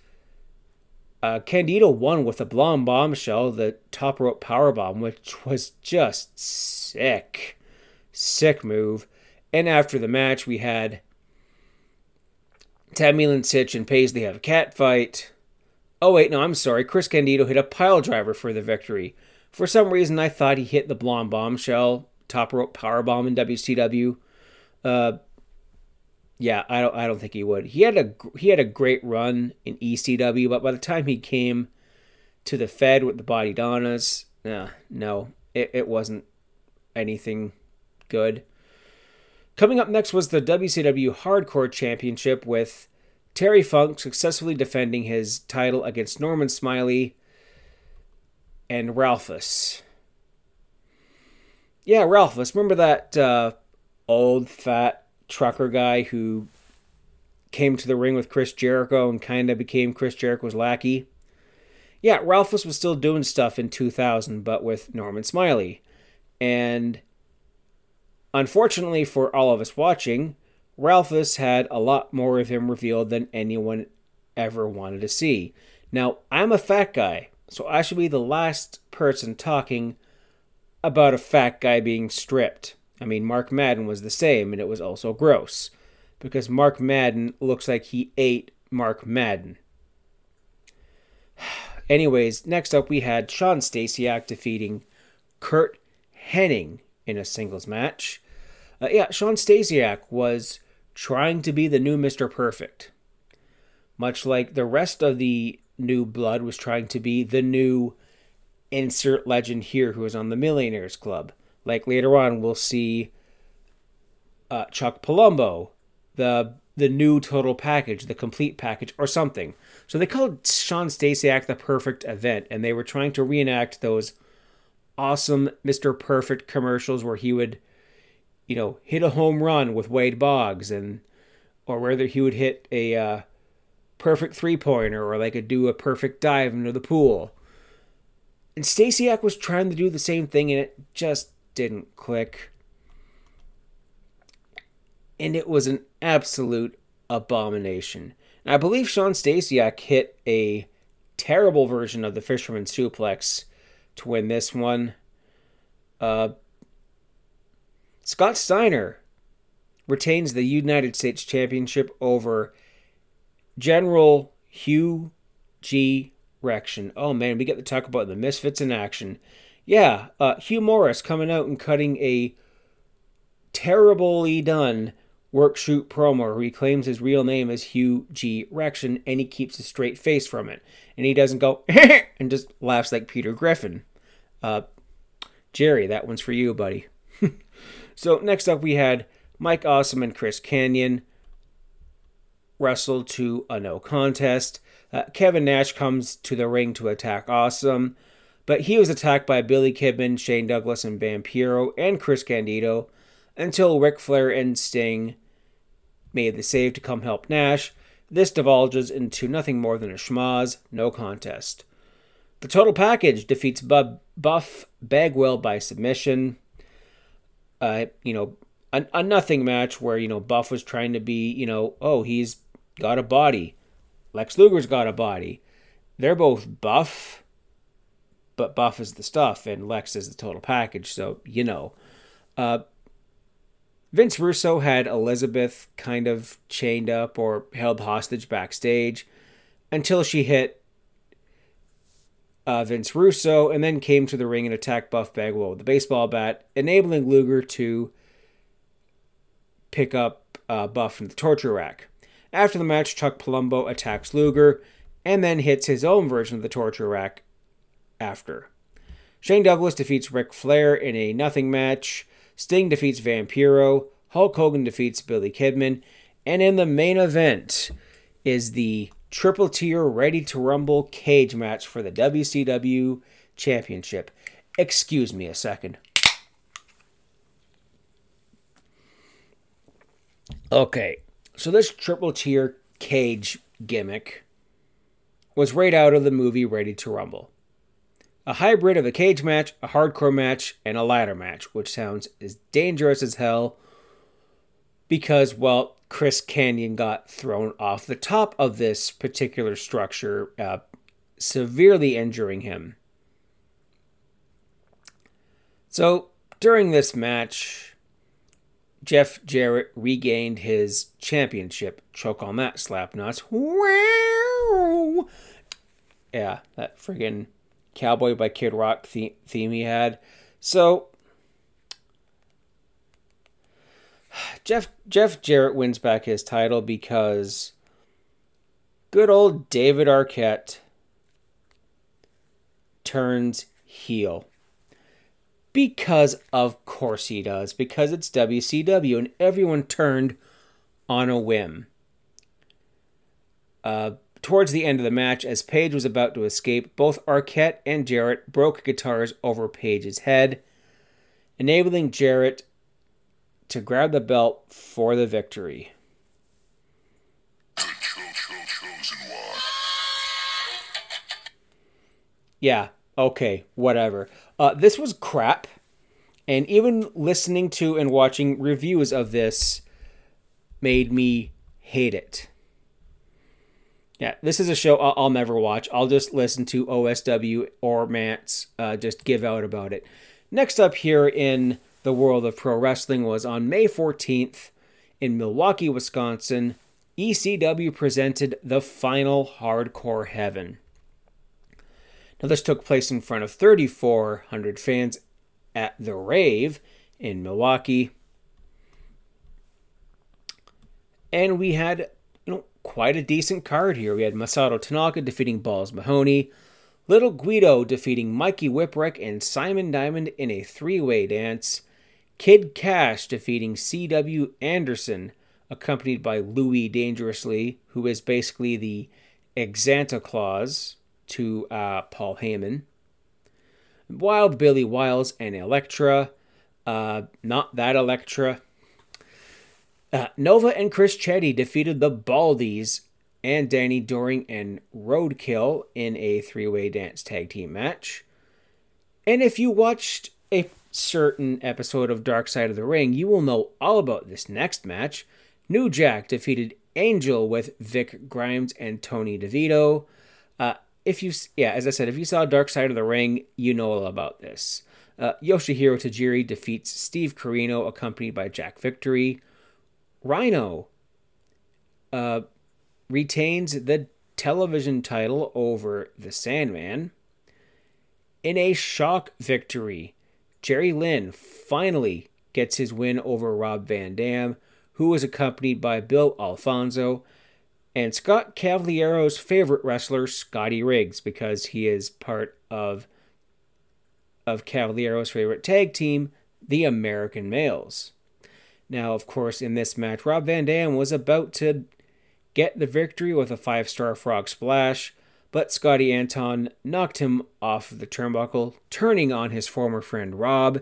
Uh, Candido won with a blonde bombshell, the top rope power bomb, which was just sick, sick move. And after the match, we had Tammy Sytch and Paisley have a cat fight. Oh wait, no, I'm sorry. Chris Candido hit a pile driver for the victory. For some reason, I thought he hit the blonde bombshell, top rope power bomb in WCW. Uh, yeah, I don't I don't think he would. He had a he had a great run in ECW, but by the time he came to the Fed with the Body Donnas, uh, no, it, it wasn't anything good. Coming up next was the WCW Hardcore Championship with Terry Funk successfully defending his title against Norman Smiley and Ralphus. Yeah, Ralphus. Remember that uh, old fat trucker guy who came to the ring with Chris Jericho and kind of became Chris Jericho's lackey. Yeah, Ralphus was still doing stuff in 2000, but with Norman Smiley. And unfortunately for all of us watching, Ralphus had a lot more of him revealed than anyone ever wanted to see. Now, I'm a fat guy, so I should be the last person talking about a fat guy being stripped. I mean, Mark Madden was the same, and it was also gross. Because Mark Madden looks like he ate Mark Madden. Anyways, next up we had Shawn Stasiak defeating Curt Hennig in a singles match. Uh, yeah, Shawn Stasiak was trying to be the new Mr. Perfect. Much like the rest of the new blood was trying to be the new insert legend here who was on the Millionaires Club. Like later on, we'll see uh, Chuck Palumbo, the the new total package, the complete package, or something. So they called Shawn Stasiak the perfect event, and they were trying to reenact those awesome Mr. Perfect commercials where he would, you know, hit a home run with Wade Boggs, and or whether he would hit a uh, perfect three pointer, or like a do a perfect dive into the pool. And Stasiak was trying to do the same thing, and it just didn't click. And it was an absolute abomination. And I believe Shawn Stasiak hit a terrible version of the Fisherman Suplex to win this one. Uh, Scott Steiner retains the United States Championship over General Hugh G. Rection. Oh man, we get to talk about the Misfits in action. Yeah, uh, Hugh Morris coming out and cutting a terribly done work shoot promo where he claims his real name is Hugh G. Rection and he keeps a straight face from it. And he doesn't go and just laughs like Peter Griffin. Uh, Jerry, that one's for you, buddy. so next up we had Mike Awesome and Chris Kanyon wrestle to a no contest. Uh, Kevin Nash comes to the ring to attack Awesome. But he was attacked by Billy Kidman, Shane Douglas, and Vampiro, and Chris Candido until Ric Flair and Sting made the save to come help Nash. This divulges into nothing more than a schmoz, no contest. The total package defeats Bub, Buff Bagwell by submission. Uh, you know, a, a nothing match where, you know, Buff was trying to be, you know, oh, he's got a body. Lex Luger's got a body. They're both buff but Buff is the stuff and Lex is the total package. So, you know. Uh, Vince Russo had Elizabeth kind of chained up or held hostage backstage until she hit uh, Vince Russo and then came to the ring and attacked Buff Bagwell with the baseball bat, enabling Luger to pick up uh, Buff from the torture rack. After the match, Chuck Palumbo attacks Luger and then hits his own version of the torture rack after. Shane Douglas defeats Ric Flair in a nothing match. Sting defeats Vampiro. Hulk Hogan defeats Billy Kidman. And in the main event is the triple tier ready to rumble cage match for the WCW Championship. Excuse me a second. Okay, so this triple tier cage gimmick was right out of the movie Ready to Rumble a hybrid of a cage match, a hardcore match, and a ladder match, which sounds as dangerous as hell because, well, Chris Kanyon got thrown off the top of this particular structure uh, severely injuring him. So during this match, Jeff Jarrett regained his championship. Choke on that, Slapnuts. Wow! Yeah, that friggin' Cowboy by Kid Rock theme, theme he had. So Jeff Jeff Jarrett wins back his title because good old David Arquette turns heel. Because of course he does, because it's WCW and everyone turned on a whim. Uh, towards the end of the match, as Page was about to escape, both Arquette and Jarrett broke guitars over Page's head, enabling Jarrett to grab the belt for the victory. Yeah, okay, whatever. Uh, this was crap. And even listening to and watching reviews of this made me hate it. Yeah, this is a show I'll, I'll never watch. I'll just listen to OSW or Mance uh, just give out about it. Next up here in the world of pro wrestling was on May 14th in Milwaukee, Wisconsin. ECW presented the final Hardcore Heaven. Now, this took place in front of 3,400 fans at the Rave in Milwaukee. And we had you know, quite a decent card here. We had Masato Tanaka defeating Balls Mahoney, Little Guido defeating Mikey Whipwreck and Simon Diamond in a three way dance, Kid Kash defeating C.W. Anderson, accompanied by Louis Dangerously, who is basically the Xanta Claus to uh, Paul Heyman. Wild Billy Wiles and Elektra. Uh, not that Elektra. Uh, Nova and Chris Chetti defeated the Baldies and Danny Doring and Roadkill in a three way dance tag team match. And if you watched a certain episode of Dark Side of the Ring, you will know all about this next match. New Jack defeated Angel with Vic Grimes and Tony DeVito. Uh, if you yeah, as I said, if you saw Dark Side of the Ring, you know all about this. Uh, Yoshihiro Tajiri defeats Steve Corino, accompanied by Jack Victory. Rhino uh, retains the television title over the Sandman. In a shock victory, Jerry Lynn finally gets his win over Rob Van Dam, who was accompanied by Bill Alfonso and Scott Cavaliero's favorite wrestler, Scotty Riggs, because he is part of of Cavaliero's favorite tag team, the American Males. Now, of course, in this match, Rob Van Dam was about to get the victory with a five star frog splash, but Scotty Anton knocked him off the turnbuckle, turning on his former friend Rob,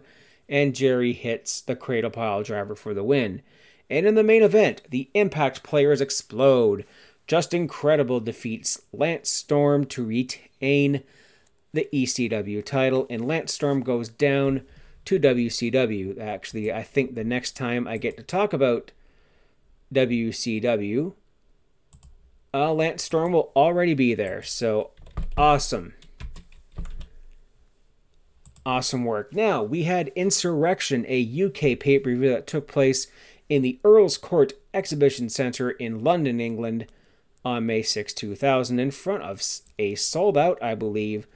and Jerry hits the cradle pile driver for the win. And in the main event, the Impact players explode. Justin Credible defeats Lance Storm to retain the ECW title, and Lance Storm goes down to WCW. Actually, I think the next time I get to talk about WCW, uh, Lance Storm will already be there. So awesome. Awesome work. Now, we had Insurrection, a UK pay per view that took place in the Earl's Court Exhibition Centre in London, England on May 6, 2000, in front of a sold out, I believe,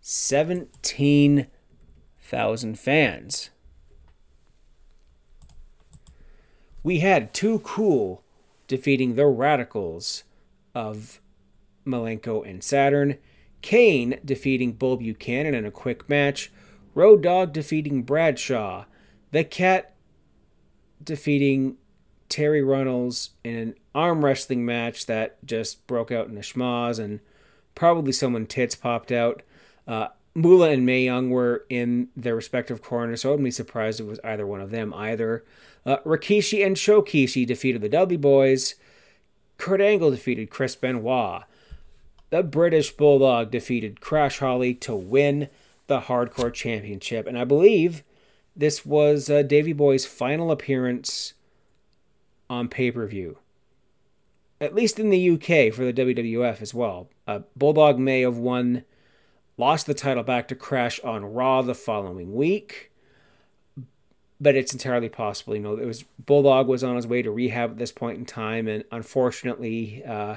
17,000 fans. We had Too Cool defeating the Radicals of Malenko and Saturn, Kane defeating Bull Buchanan in a quick match, Road Dog defeating Bradshaw, The Cat defeating Terri Runnels in an arm wrestling match that just broke out in a schmoz and probably someone tits popped out. Uh, Moolah and Mae Young were in their respective corners, so I wouldn't be surprised if it was either one of them either. Uh, Rikishi and Shokishi defeated the Dudley Boys. Kurt Angle defeated Chris Benoit. The British Bulldog defeated Crash Holly to win the Hardcore Championship. And I believe this was uh, Davy Boy's final appearance on pay per view. at least in the UK for the WWF as well. Uh, Bulldog may have won, lost the title back to Crash on Raw the following week, but it's entirely possible. You know, it was Bulldog was on his way to rehab at this point in time, and unfortunately, uh,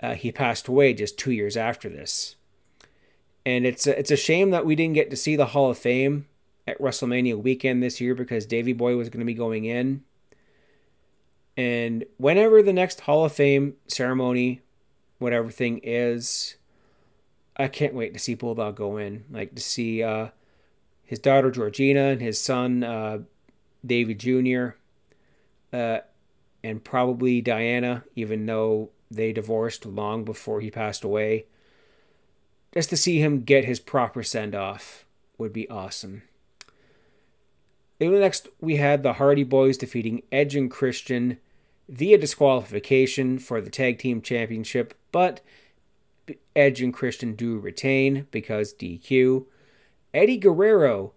uh, he passed away just two years after this. And it's a, it's a shame that we didn't get to see the Hall of Fame at WrestleMania weekend this year because Davy Boy was going to be going in. And whenever the next Hall of Fame ceremony, whatever thing is, I can't wait to see Bulldog go in. Like to see uh, his daughter Georgina and his son uh, David Jr. Uh, and probably Diana, even though they divorced long before he passed away. Just to see him get his proper send off would be awesome. Next, we had the Hardy Boys defeating Edge and Christian via disqualification for the Tag Team Championship, but Edge and Christian do retain because DQ. Eddie Guerrero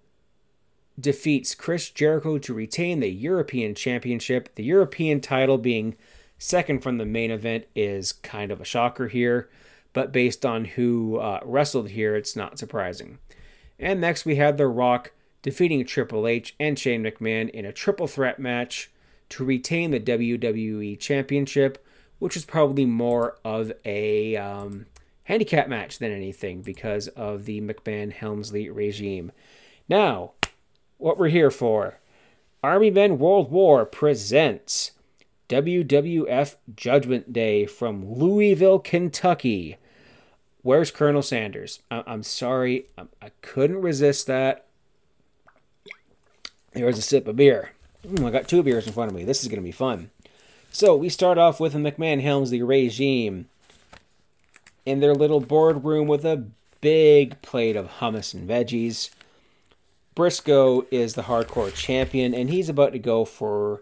defeats Chris Jericho to retain the European Championship, the European title being second from the main event is kind of a shocker here, but based on who uh, wrestled here, it's not surprising. And next we had The Rock defeating Triple H and Shane McMahon in a triple threat match to retain the WWE Championship, which is probably more of a um, handicap match than anything because of the McMahon Helmsley regime. Now, what we're here for Army Men World War presents WWF Judgment Day from Louisville, Kentucky. Where's Colonel Sanders? I- am sorry, I-, I couldn't resist that. There was a sip of beer. Mm, I got two beers in front of me. This is going to be fun. So we start off with the McMahon Helmsley regime in their little boardroom with a big plate of hummus and veggies. Briscoe is the hardcore champion, and he's about to go for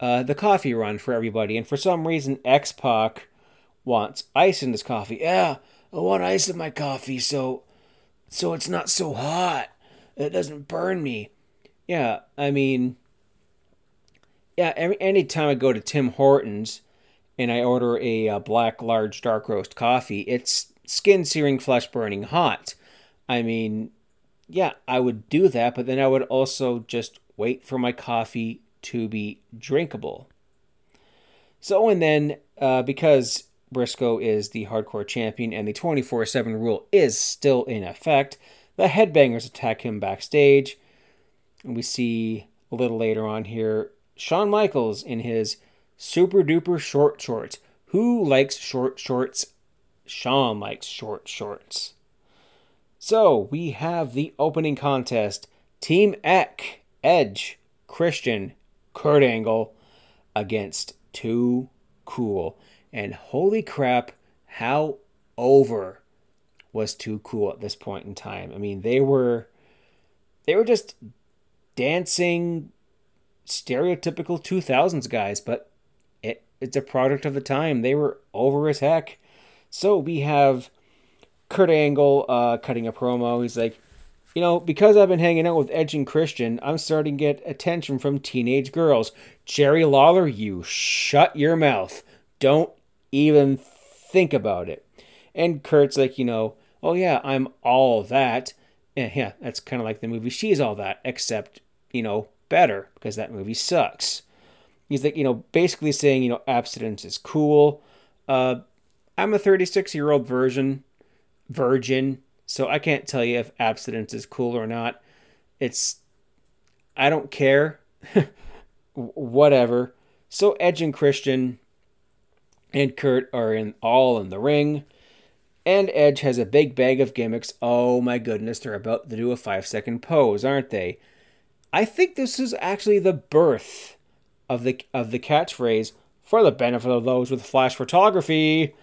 uh, the coffee run for everybody. And for some reason, X Pac wants ice in his coffee. Yeah, I want ice in my coffee so so it's not so hot. It doesn't burn me. Yeah, I mean, yeah. Every anytime I go to Tim Hortons and I order a, a uh, black large dark roast coffee, it's skin searing, flesh burning hot. I mean, yeah, I would do that, but then I would also just wait for my coffee to be drinkable. So, and then uh, because Briscoe is the hardcore champion and the 24 7 rule is still in effect, the headbangers attack him backstage. And we see a little later on here Shawn Michaels in his super duper short shorts. Who likes short shorts? Shawn likes short shorts. So we have the opening contest Team Eck, Edge, Christian, Kurt Angle against Too Cool. And holy crap, how over was Too Cool at this point in time. I mean, they were they were just dancing stereotypical 2000s guys, but it's a product of the time. They were over as heck. So we have Kurt Angle uh, cutting a promo. He's like, you know, because I've been hanging out with Edge and Christian, I'm starting to get attention from teenage girls. Jerry Lawler, you shut your mouth. Don't even think about it. And Kurt's like, you know, oh yeah, I'm all that. And yeah, that's kind of like the movie She's All That, except, you know, better because that movie sucks. He's like, you know, basically saying, you know, abstinence is cool. Uh, I'm a 36 year old virgin, virgin, so I can't tell you if abstinence is cool or not. It's, I don't care. Whatever. So Edge and Christian and Kurt are in all in the ring. And Edge has a big bag of gimmicks. Oh my goodness, they're about to do a five second pose, aren't they? I think this is actually the birth of the of the catchphrase for the benefit of those with flash photography.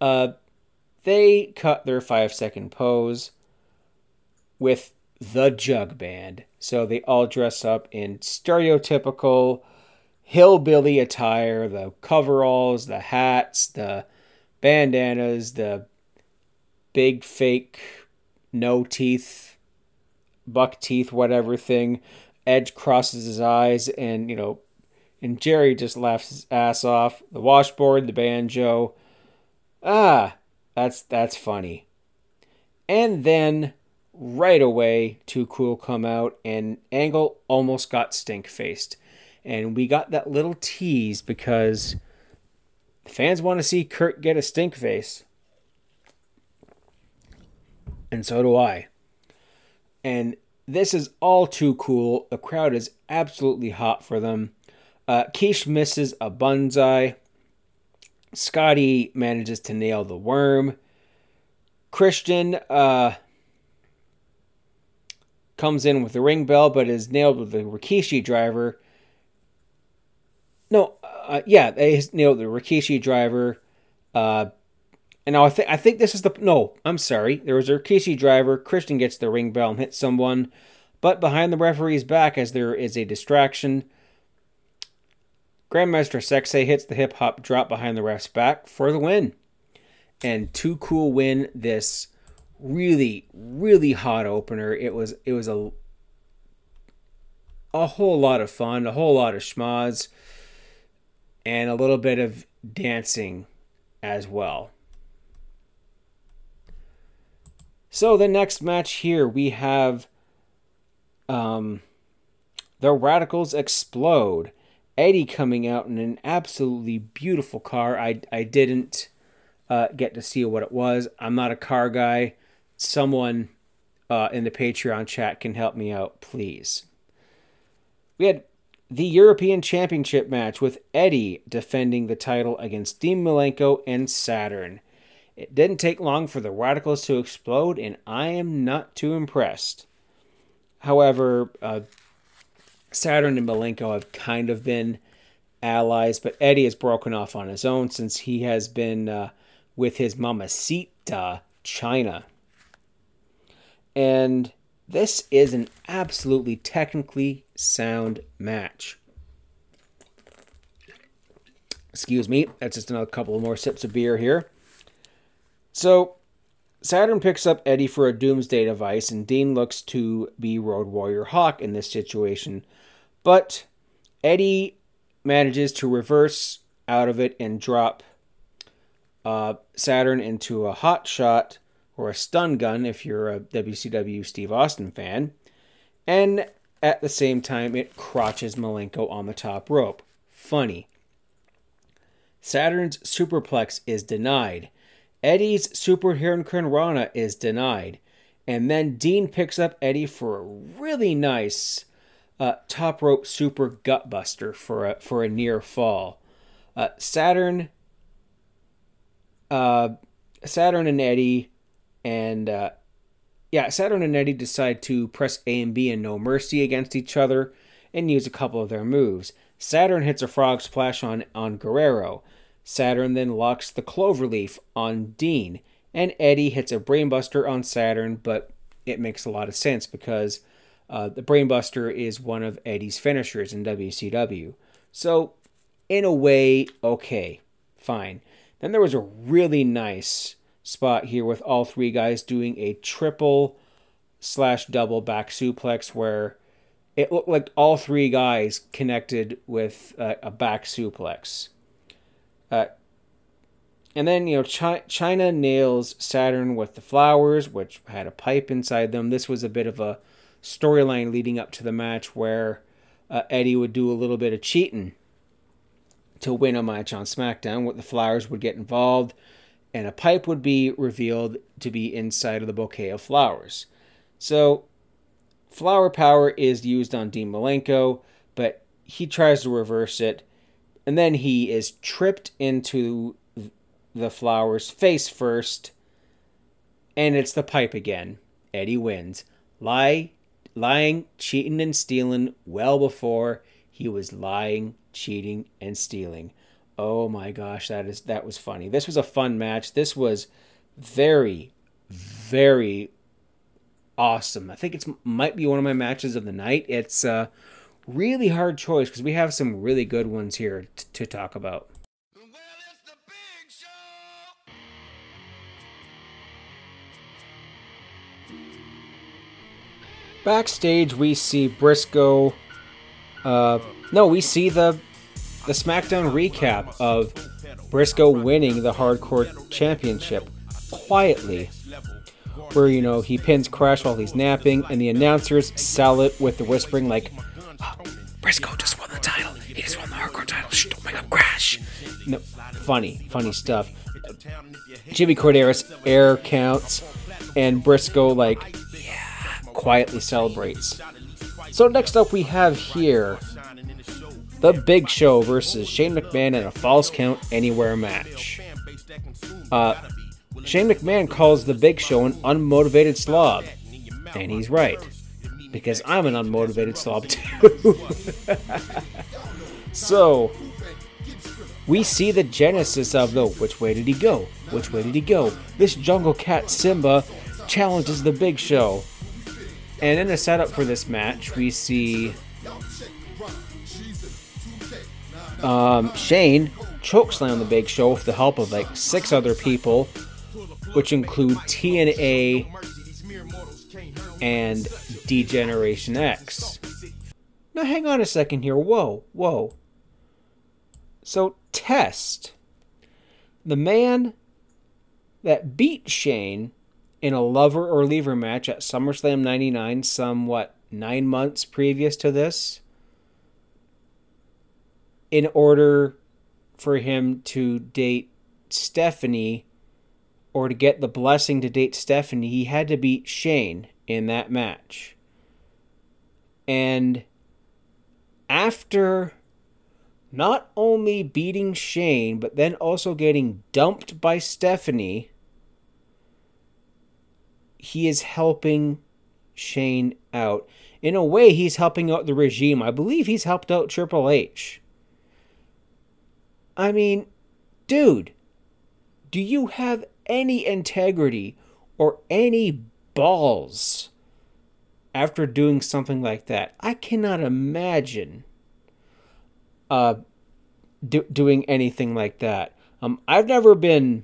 Uh, they cut their five second pose with the jug band. So they all dress up in stereotypical hillbilly attire the coveralls, the hats, the bandanas, the big fake no teeth, buck teeth, whatever thing. Edge crosses his eyes and, you know, And Jerry just laughs his ass off. The washboard, the banjo. Ah, that's that's funny. And then right away, Too Cool come out and Angle almost got stink faced. And we got that little tease because fans want to see Kurt get a stink face. And so do I. And this is all too cool. The crowd is absolutely hot for them. Uh, Keish misses a banzai. Scotty manages to nail the worm. Christian uh, comes in with the ring bell, but is nailed with the Rikishi driver. No, uh, yeah, they nailed the Rikishi driver. Uh, and now I think I think this is the no. I'm sorry. There was a Rikishi driver. Christian gets the ring bell and hits someone, but behind the referee's back, as there is a distraction. Grandmaster Sexay hits the hip hop drop behind the ref's back for the win. And Too Cool win this really, really hot opener. It was it was a a whole lot of fun, a whole lot of schmaz, and a little bit of dancing as well. So the next match here we have um the Radicals explode Eddie coming out in an absolutely beautiful car. I I didn't uh, get to see what it was. I'm not a car guy. Someone uh, in the Patreon chat can help me out, please. We had the European Championship match with Eddie defending the title against Dean Malenko and Saturn. It didn't take long for the Radicals to explode, and I am not too impressed. However, uh, Saturn and Malenko have kind of been allies, but Eddie has broken off on his own since he has been uh, with his mamacita, Chyna. And this is an absolutely technically sound match. Excuse me, that's just another couple more sips of beer here. So, Saturn picks up Eddie for a doomsday device, and Dean looks to be Road Warrior Hawk in this situation. But Eddie manages to reverse out of it and drop uh, Saturn into a hot shot or a stun gun if you're a WCW Steve Austin fan. And at the same time, it crotches Malenko on the top rope. Funny. Saturn's superplex is denied. Eddie's super hurricanrana is denied. And then Dean picks up Eddie for a really nice uh, top rope super gutbuster for a for a near fall. Uh, Saturn, uh, Saturn and Eddie, and uh, yeah, Saturn and Eddie decide to press A and B and No Mercy against each other and use a couple of their moves. Saturn hits a frog splash on on Guerrero. Saturn then locks the cloverleaf on Dean, and Eddie hits a brainbuster on Saturn, but it makes a lot of sense because uh, the Brainbuster is one of Eddie's finishers in WCW. So, in a way, okay, fine. Then there was a really nice spot here with all three guys doing a triple slash double back suplex where it looked like all three guys connected with uh, a back suplex. Uh, and then, you know, Ch- Chyna nails Saturn with the flowers, which had a pipe inside them. This was a bit of a storyline leading up to the match where uh, Eddie would do a little bit of cheating to win a match on SmackDown. What the flowers would get involved, and a pipe would be revealed to be inside of the bouquet of flowers. So, flower power is used on Dean Malenko, but he tries to reverse it, and then he is tripped into the flowers face first, and it's the pipe again. Eddie wins. Lie lying, cheating, and stealing well before he was lying, cheating, and stealing. Oh my gosh, that is that was funny. This was a fun match. This was very, very awesome. I think it's might be one of my matches of the night. It's a really hard choice because we have some really good ones here t- to talk about. Backstage, we see Brisco. Uh, no, we see the the SmackDown recap of Brisco winning the Hardcore Championship quietly, where you know he pins Crash while he's napping, and the announcers sell it with the whispering like, oh, "Brisco just won the title. He just won the Hardcore title. Shh, don't make up Crash." No, funny, funny stuff. Jimmy Korderas air counts, and Brisco like, quietly celebrates. So next up we have here the Big Show versus Shane McMahon in a falls count anywhere match. Uh, Shane McMahon calls the Big Show an unmotivated slob, and he's right because I'm an unmotivated slob too. so we see the genesis of the which way did he go? Which way did he go? This jungle cat Simba challenges the Big Show and in the setup for this match, we see um, Shane chokeslam the Big Show with the help of like six other people, which include TNA and D-Generation X. Now, hang on a second here. Whoa, whoa. So, Test, the man that beat Shane in a love her or leave her match at SummerSlam 99, somewhat nine months previous to this, in order for him to date Stephanie or to get the blessing to date Stephanie, he had to beat Shane in that match. And after not only beating Shane, but then also getting dumped by Stephanie he is helping Shane out. In a way, he's helping out the regime. I believe he's helped out Triple H. I mean, dude, do you have any integrity or any balls after doing something like that? I cannot imagine uh, do, doing anything like that. Um, I've never been,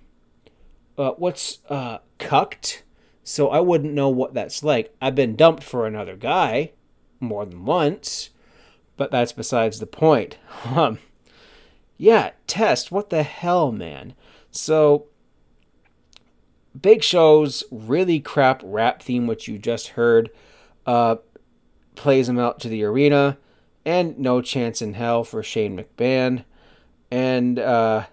uh, what's uh, cucked so I wouldn't know what that's like. I've been dumped for another guy more than once, but that's besides the point. Um, yeah, Test. What the hell, man? So, Big Show's really crap rap theme, which you just heard, uh, plays him out to the arena, and no chance in hell for Shane McMahon. And, uh,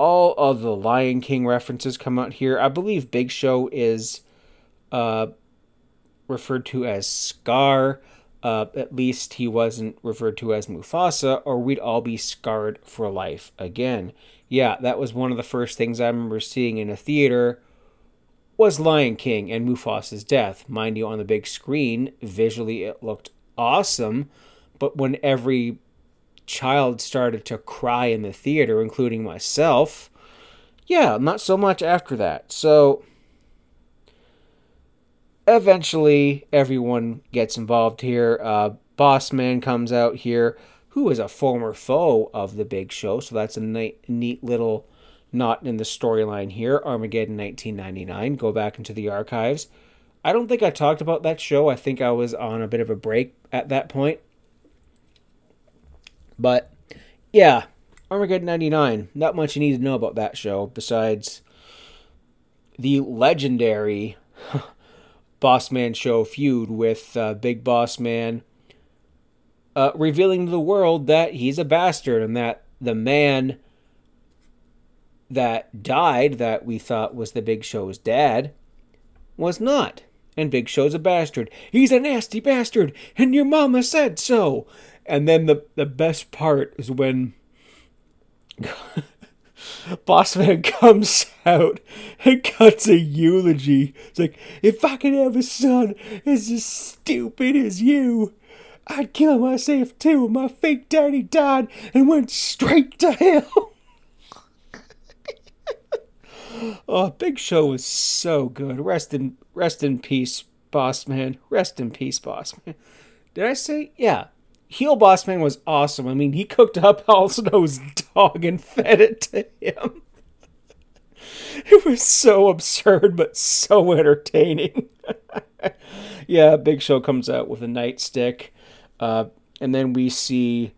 all of the Lion King references come out here. I believe Big Show is uh, referred to as Scar. Uh, at least he wasn't referred to as Mufasa, or we'd all be scarred for life again. Yeah, that was one of the first things I remember seeing in a theater was Lion King and Mufasa's death. Mind you, on the big screen, visually it looked awesome, but when every child started to cry in the theater, including myself. Yeah, not so much after that. So eventually, everyone gets involved here. Uh, Boss Man comes out here, who is a former foe of the Big Show. So that's a neat, neat little knot in the storyline here. Armageddon 1999. Go back into the archives. I don't think I talked about that show. I think I was on a bit of a break at that point. But yeah, Armageddon 99. Not much you need to know about that show besides the legendary Boss Man show feud with uh, Big Boss Man, uh, revealing to the world that he's a bastard and that the man that died, that we thought was the Big Show's dad, was not. And Big Show's a bastard. He's a nasty bastard, and your mama said so. And then the the best part is when Bossman comes out and cuts a eulogy. It's like, if I could have a son as stupid as you, I'd kill myself too. My fake daddy died and went straight to hell. oh, Big Show was so good. Rest in rest in peace, boss man. Rest in peace, boss man. Did I say yeah? Heel boss man was awesome. I mean, he cooked up Al Snow's dog and fed it to him. it was so absurd, but so entertaining. yeah, Big Show comes out with a nightstick, uh, and then we see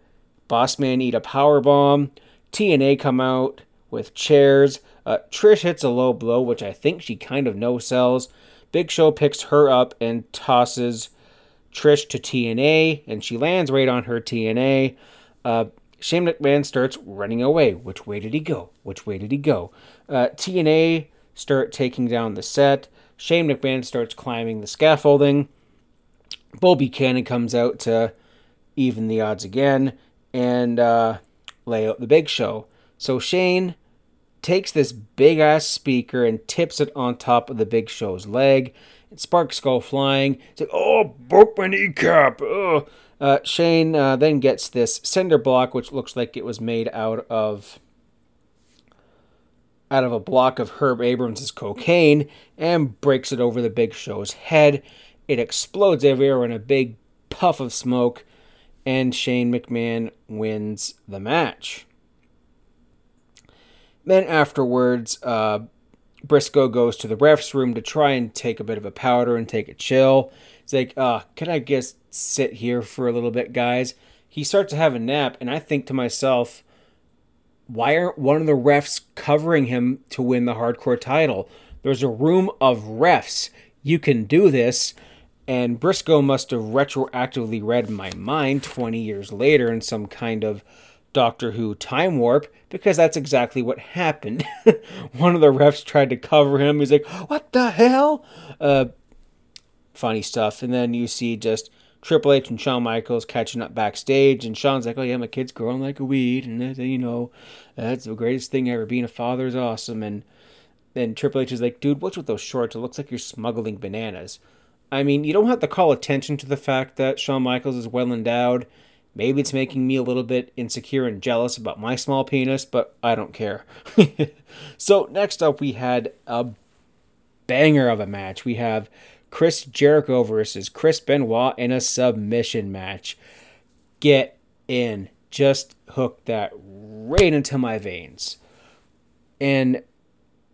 Bossman eat a power bomb. TNA come out with chairs. Uh, Trish hits a low blow, which I think she kind of no sells. Big Show picks her up and tosses Trish to TNA, and she lands right on her TNA. Uh, Shane McMahon starts running away. Which way did he go? Which way did he go? Uh, TNA start taking down the set. Shane McMahon starts climbing the scaffolding. Bull Buchanan comes out to even the odds again and uh, lay out the big show. So Shane takes this big ass speaker and tips it on top of the big show's leg. Sparks go flying. It's like, oh, broke my kneecap. Uh, Shane uh, then gets this cinder block, which looks like it was made out of out of a block of Herb Abrams' cocaine, and breaks it over the Big Show's head. It explodes everywhere in a big puff of smoke, and Shane McMahon wins the match. Then afterwards, uh, Brisco goes to the ref's room to try and take a bit of a powder and take a chill. He's like, uh, can I just sit here for a little bit, guys? He starts to have a nap, and I think to myself, why aren't one of the refs covering him to win the hardcore title? There's a room of refs. You can do this. And Brisco must have retroactively read my mind 20 years later in some kind of Doctor Who time warp because that's exactly what happened. One of the refs tried to cover him. He's like, What the hell? Uh, funny stuff. And then you see just Triple H and Shawn Michaels catching up backstage. And Shawn's like, Oh, yeah, my kid's growing like a weed. And, you know, that's the greatest thing ever. Being a father is awesome. And then Triple H is like, Dude, what's with those shorts? It looks like you're smuggling bananas. I mean, you don't have to call attention to the fact that Shawn Michaels is well endowed Maybe it's making me a little bit insecure and jealous about my small penis, but I don't care. so, next up, we had a banger of a match. We have Chris Jericho versus Chris Benoit in a submission match. Get in. Just hook that right into my veins. And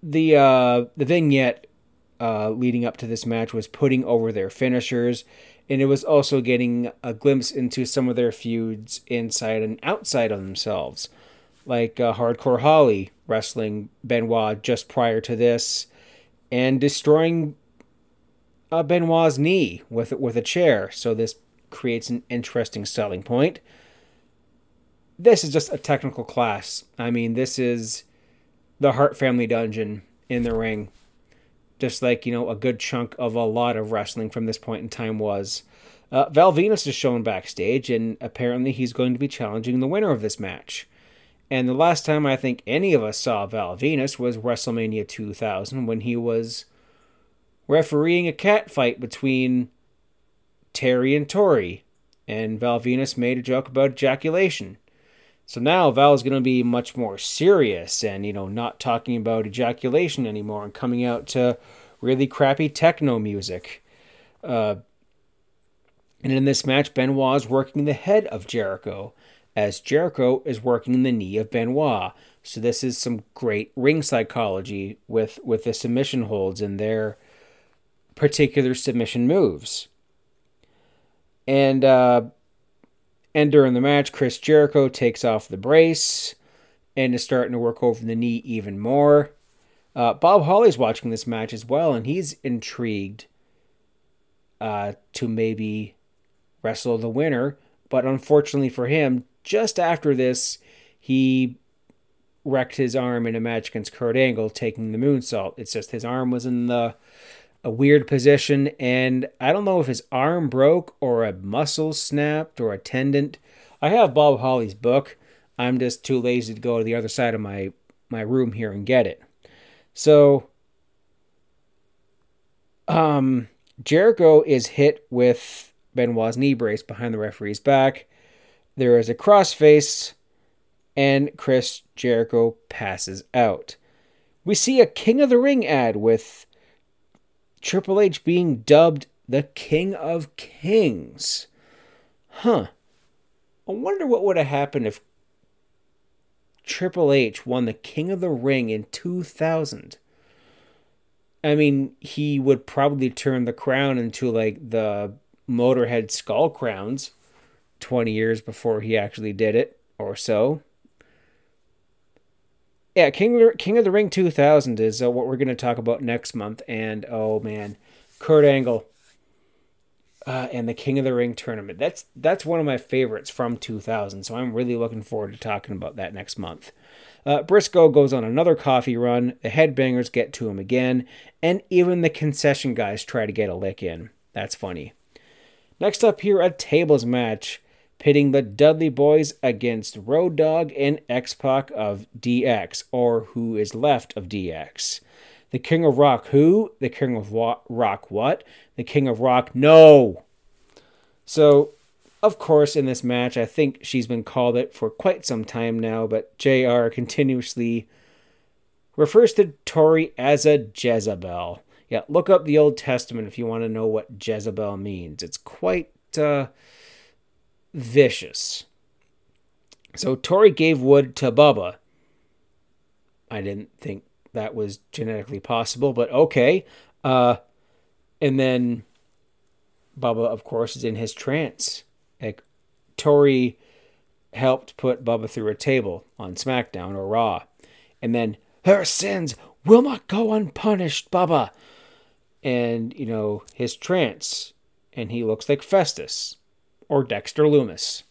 the uh, the vignette uh, leading up to this match was putting over their finishers and it was also getting a glimpse into some of their feuds inside and outside of themselves, like uh, Hardcore Holly wrestling Benoit just prior to this, and destroying uh, Benoit's knee with with a chair. So this creates an interesting selling point. This is just a technical class. I mean, this is the Hart Family Dungeon in the ring just like you know a good chunk of a lot of wrestling from this point in time was. Uh, Val Venis is shown backstage, and apparently he's going to be challenging the winner of this match. And the last time I think any of us saw Val Venis was WrestleMania 2000 when he was refereeing a cat fight between Terri and Tori, and Val Venis made a joke about ejaculation. So now Val is going to be much more serious and, you know, not talking about ejaculation anymore and coming out to really crappy techno music. Uh, and in this match, Benoit is working the head of Jericho, as Jericho is working the knee of Benoit. So this is some great ring psychology with, with the submission holds and their particular submission moves. And uh, and during the match, Chris Jericho takes off the brace and is starting to work over the knee even more. Uh, Bob Holly's watching this match as well, and he's intrigued uh, to maybe wrestle the winner. But unfortunately for him, just after this, he wrecked his arm in a match against Kurt Angle, taking the moonsault. It's just his arm was in the a weird position, and I don't know if his arm broke or a muscle snapped or a tendon. I have Bob Holly's book. I'm just too lazy to go to the other side of my my room here and get it. So, um, Jericho is hit with Benoit's knee brace behind the referee's back. There is a crossface, and Chris Jericho passes out. We see a King of the Ring ad with Triple H being dubbed the King of Kings. Huh. I wonder what would have happened if Triple H won the King of the Ring in 2000. I mean, he would probably turn the crown into like the Motorhead skull crowns 20 years before he actually did it. or so. Yeah, King of, King of the Ring 2000 is uh, what we're going to talk about next month. And oh man, Kurt Angle uh, and the King of the Ring tournament. That's that's one of my favorites from 2000. So I'm really looking forward to talking about that next month. Uh, Brisco goes on another coffee run. The headbangers get to him again, and even the concession guys try to get a lick in. That's funny. Next up here, a tables match pitting the Dudley Boys against Road Dog and X Pac of DX, or who is left of DX. The King of Rock, who? The King of Rock, what? The King of Rock, no! So, of course, in this match, I think she's been called it for quite some time now, but JR continuously refers to Tori as a Jezebel. Yeah, look up the Old Testament if you want to know what Jezebel means. It's quite uh, vicious. So Tori gave wood to Bubba. I didn't think that was genetically possible, but okay. Uh, and then Bubba, of course, is in his trance. Like Tori helped put Bubba through a table on SmackDown or Raw, and then her sins will not go unpunished, Bubba. And you know his trance, and he looks like Festus or Dexter Lumis.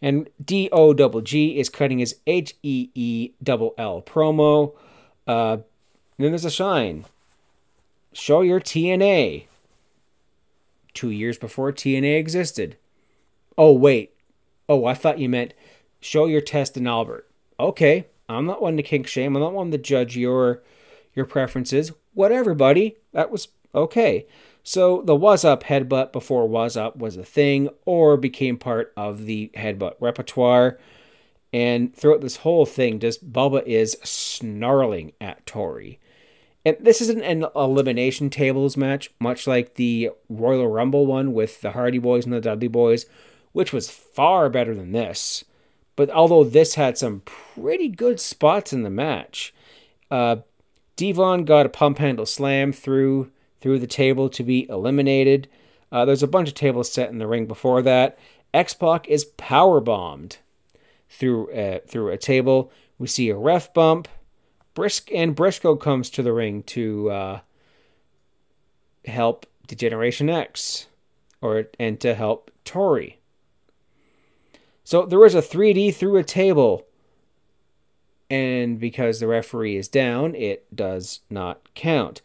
And D O G is cutting his H E E double L promo. Uh, then there's a shine. Show your TNA. Two years before TNA existed. Oh, wait. Oh, I thought you meant show your test in Albert. Okay, I'm not one to kink shame. I'm not one to judge your your preferences. Whatever, buddy. That was okay. So the was up headbutt before was up was a thing or became part of the headbutt repertoire. And throughout this whole thing, just Bubba is snarling at Tori. And this isn't an elimination tables match, much like the Royal Rumble one with the Hardy Boys and the Dudley Boys, which was far better than this. But although this had some pretty good spots in the match, uh, Devon got a pump handle slam through through the table to be eliminated. Uh, there's a bunch of tables set in the ring before that. X Pac is power bombed through uh, through a table. We see a ref bump. Brisk and Brisco comes to the ring to uh, help Degeneration X, or and to help Tori. So there was a 3D through a table, and because the referee is down, it does not count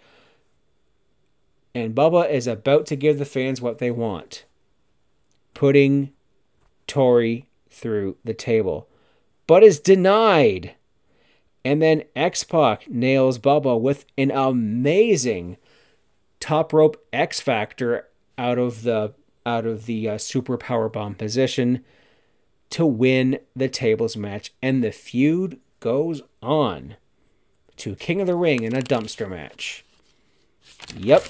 and Bubba is about to give the fans what they want putting Tori through the table, but is denied. And then X Pac nails Bubba with an amazing top rope X Factor out of the out of the uh, super power bomb position to win the tables match, and the feud goes on to King of the Ring in a dumpster match. Yep,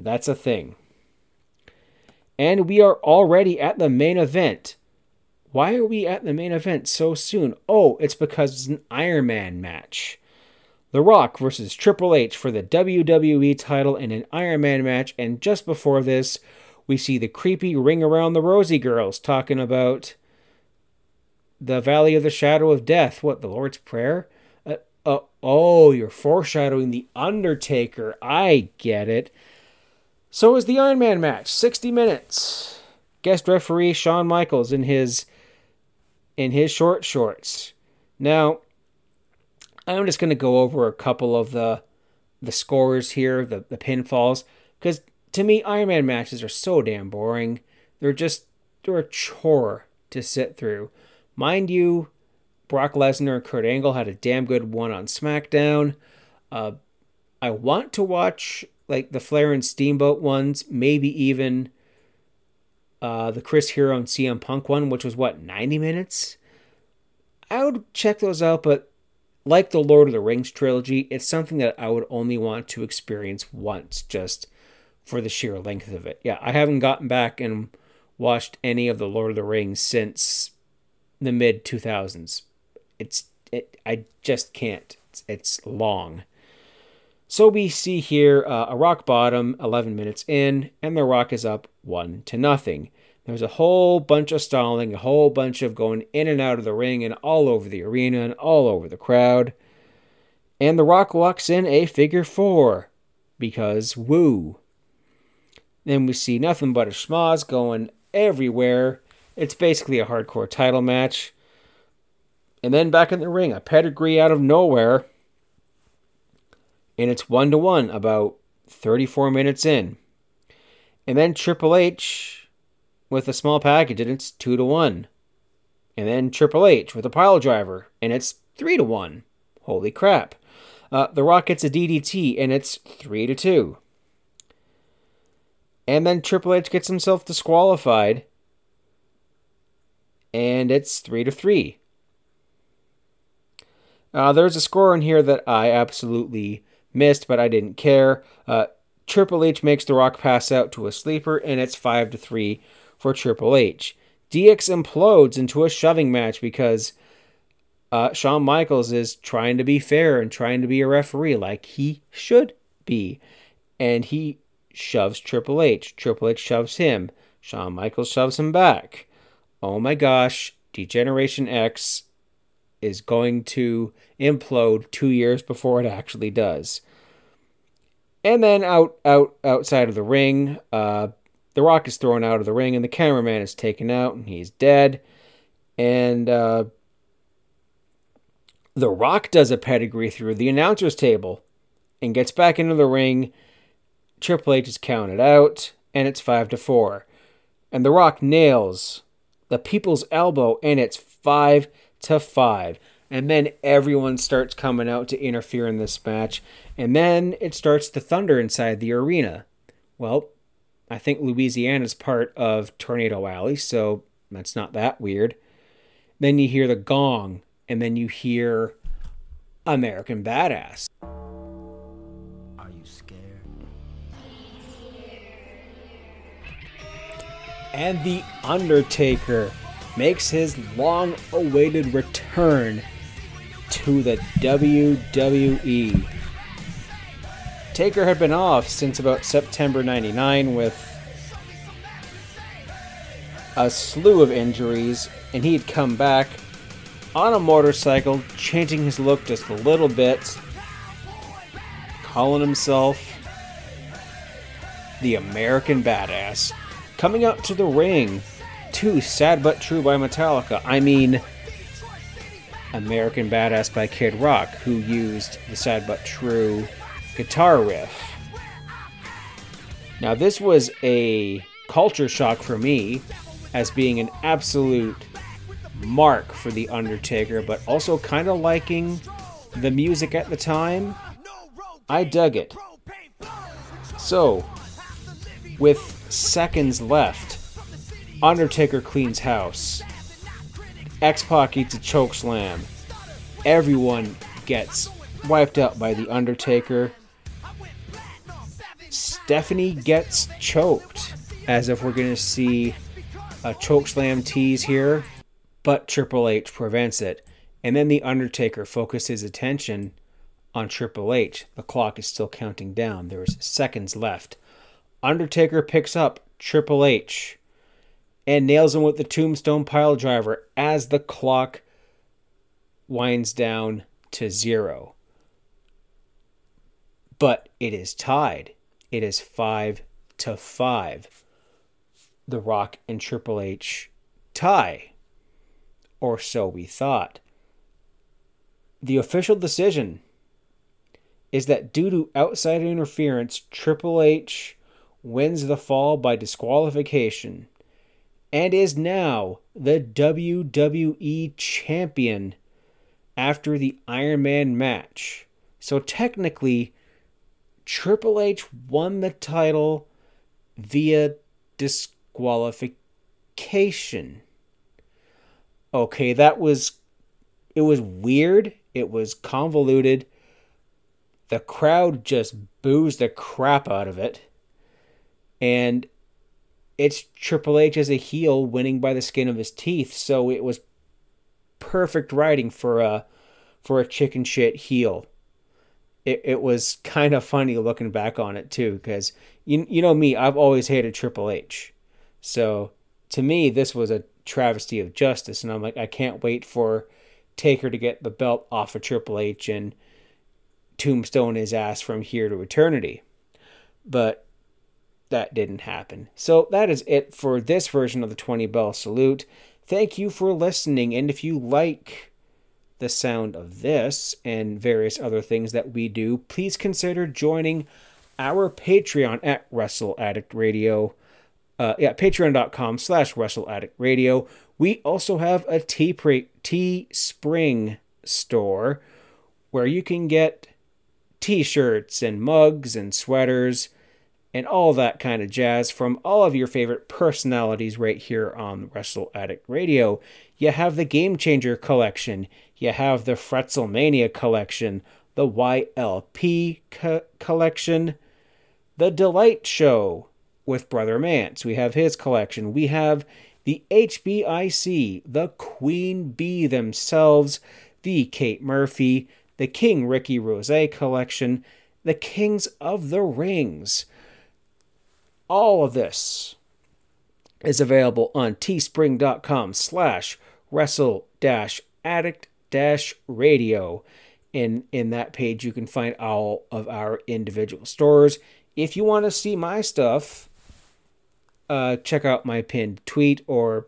that's a thing. And we are already at the main event. Why are we at the main event so soon? Oh, it's because it's an Iron Man match. The Rock versus Triple H for the WWE title in an Iron Man match. And just before this, we see the creepy Ring Around the Rosie girls talking about the Valley of the Shadow of Death. What, the Lord's Prayer? Uh, uh, oh, you're foreshadowing The Undertaker. I get it. So is the Iron Man match, 60 minutes. Guest referee Shawn Michaels in his in his short shorts. Now, I'm just going to go over a couple of the the scores here, the the pinfalls, because to me Iron Man matches are so damn boring. They're just they're a chore to sit through. Mind you, Brock Lesnar and Kurt Angle had a damn good one on SmackDown. Uh, I want to watch like the Flair and Steamboat ones, maybe even uh, the Chris Hero and CM Punk one, which was what, 90 minutes? I would check those out, but like the Lord of the Rings trilogy, it's something that I would only want to experience once just for the sheer length of it. Yeah, I haven't gotten back and watched any of the Lord of the Rings since the mid 2000s. It's it I just can't. It's, it's long. So we see here uh, a rock bottom 11 minutes in, and the rock is up 1 to nothing. There's a whole bunch of stalling, a whole bunch of going in and out of the ring and all over the arena and all over the crowd. And The Rock walks in a figure four because woo. Then we see nothing but a schmoz going everywhere. It's basically a hardcore title match. And then back in the ring, a pedigree out of nowhere. And it's one to one about 34 minutes in. And then Triple H with a small package, and it's two to one. And then Triple H with a pile driver, and it's three to one. Holy crap. Uh, the Rock gets a DDT, and it's three to two. And then Triple H gets himself disqualified, and it's three to three. Uh, there's a score in here that I absolutely missed, but I didn't care. Uh, Triple H makes The Rock pass out to a sleeper, and it's 5 to 3 for Triple H. DX implodes into a shoving match because uh, Shawn Michaels is trying to be fair and trying to be a referee like he should be. And he shoves Triple H. Triple H shoves him. Shawn Michaels shoves him back. Oh my gosh, D-Generation X is going to implode two years before it actually does. And then out out outside of the ring, uh, the Rock is thrown out of the ring, and the cameraman is taken out, and he's dead. And uh, the Rock does a pedigree through the announcer's table, and gets back into the ring. Triple H is counted out, and it's five to four. And the Rock nails the people's elbow, and it's five to five. And then everyone starts coming out to interfere in this match. And then it starts to thunder inside the arena. Well, I think Louisiana's part of Tornado Alley, so that's not that weird. Then you hear the gong, and then you hear American Badass. Are you scared? And The Undertaker makes his long awaited return to the WWE. Taker had been off since about September 99 with a slew of injuries, and he had come back on a motorcycle, changing his look just a little bit, calling himself the American Badass, coming out to the ring to Sad But True by Metallica. I mean, American Badass by Kid Rock, who used the Sad But True guitar riff. Now, this was a culture shock for me as being an absolute mark for The Undertaker, but also kind of liking the music at the time. I dug it. So, with seconds left, Undertaker cleans house. X Pac eats a choke slam. Everyone gets wiped out by The Undertaker. Stephanie gets choked, as if we're going to see a choke slam tease here, but Triple H prevents it. And then The Undertaker focuses attention on Triple H. The clock is still counting down. There's seconds left. Undertaker picks up Triple H and nails him with the tombstone pile driver as the clock winds down to zero. But it is tied. It is five to five. The Rock and Triple H tie. Or so we thought. The official decision is that due to outside interference, Triple H wins the fall by disqualification and is now the WWE champion after the Iron Man match. So technically, Triple H won the title via disqualification. Okay, that was it was weird, it was convoluted. The crowd just boos the crap out of it. And it's Triple H as a heel winning by the skin of his teeth. So it was perfect writing for a for a chicken shit heel. It it was kind of funny looking back on it too, because you you know me, I've always hated Triple H. So to me, this was a travesty of justice. And I'm like, I can't wait for Taker to get the belt off of Triple H and tombstone his ass from here to eternity. But that didn't happen. So that is it for this version of the 20 bell salute. Thank you for listening. And if you like the sound of this and various other things that we do, please consider joining our Patreon at Wrestle Addict Radio. Uh, yeah, patreon.com slash Wrestle Addict Radio. We also have a Teespring store where you can get t-shirts and mugs and sweaters and all that kind of jazz from all of your favorite personalities right here on Wrestle Addict Radio. You have the Game Changer collection, you have the Fretzelmania collection, the YLP co- collection, the Delight Show with Brother Mance. We have his collection. We have the HBIC, the Queen Bee themselves, the Kate Murphy, the King Ricky Rose collection, the Kings of the Rings. All of this is available on teespring.com slash wrestle dash addict dash radio. In, in that page, you can find all of our individual stores. If you want to see my stuff, uh, check out my pinned tweet, or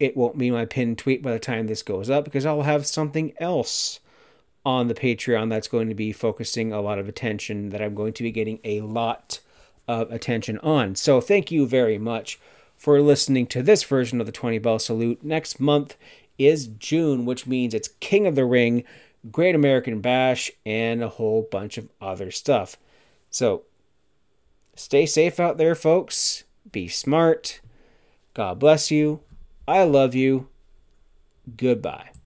it won't be my pinned tweet by the time this goes up because I'll have something else on the Patreon that's going to be focusing a lot of attention that I'm going to be getting a lot of attention on. So thank you very much for listening to this version of the 20 Bell Salute. Next month is June, which means it's King of the Ring, Great American Bash, and a whole bunch of other stuff. So stay safe out there, folks. Be smart. God bless you. I love you. Goodbye.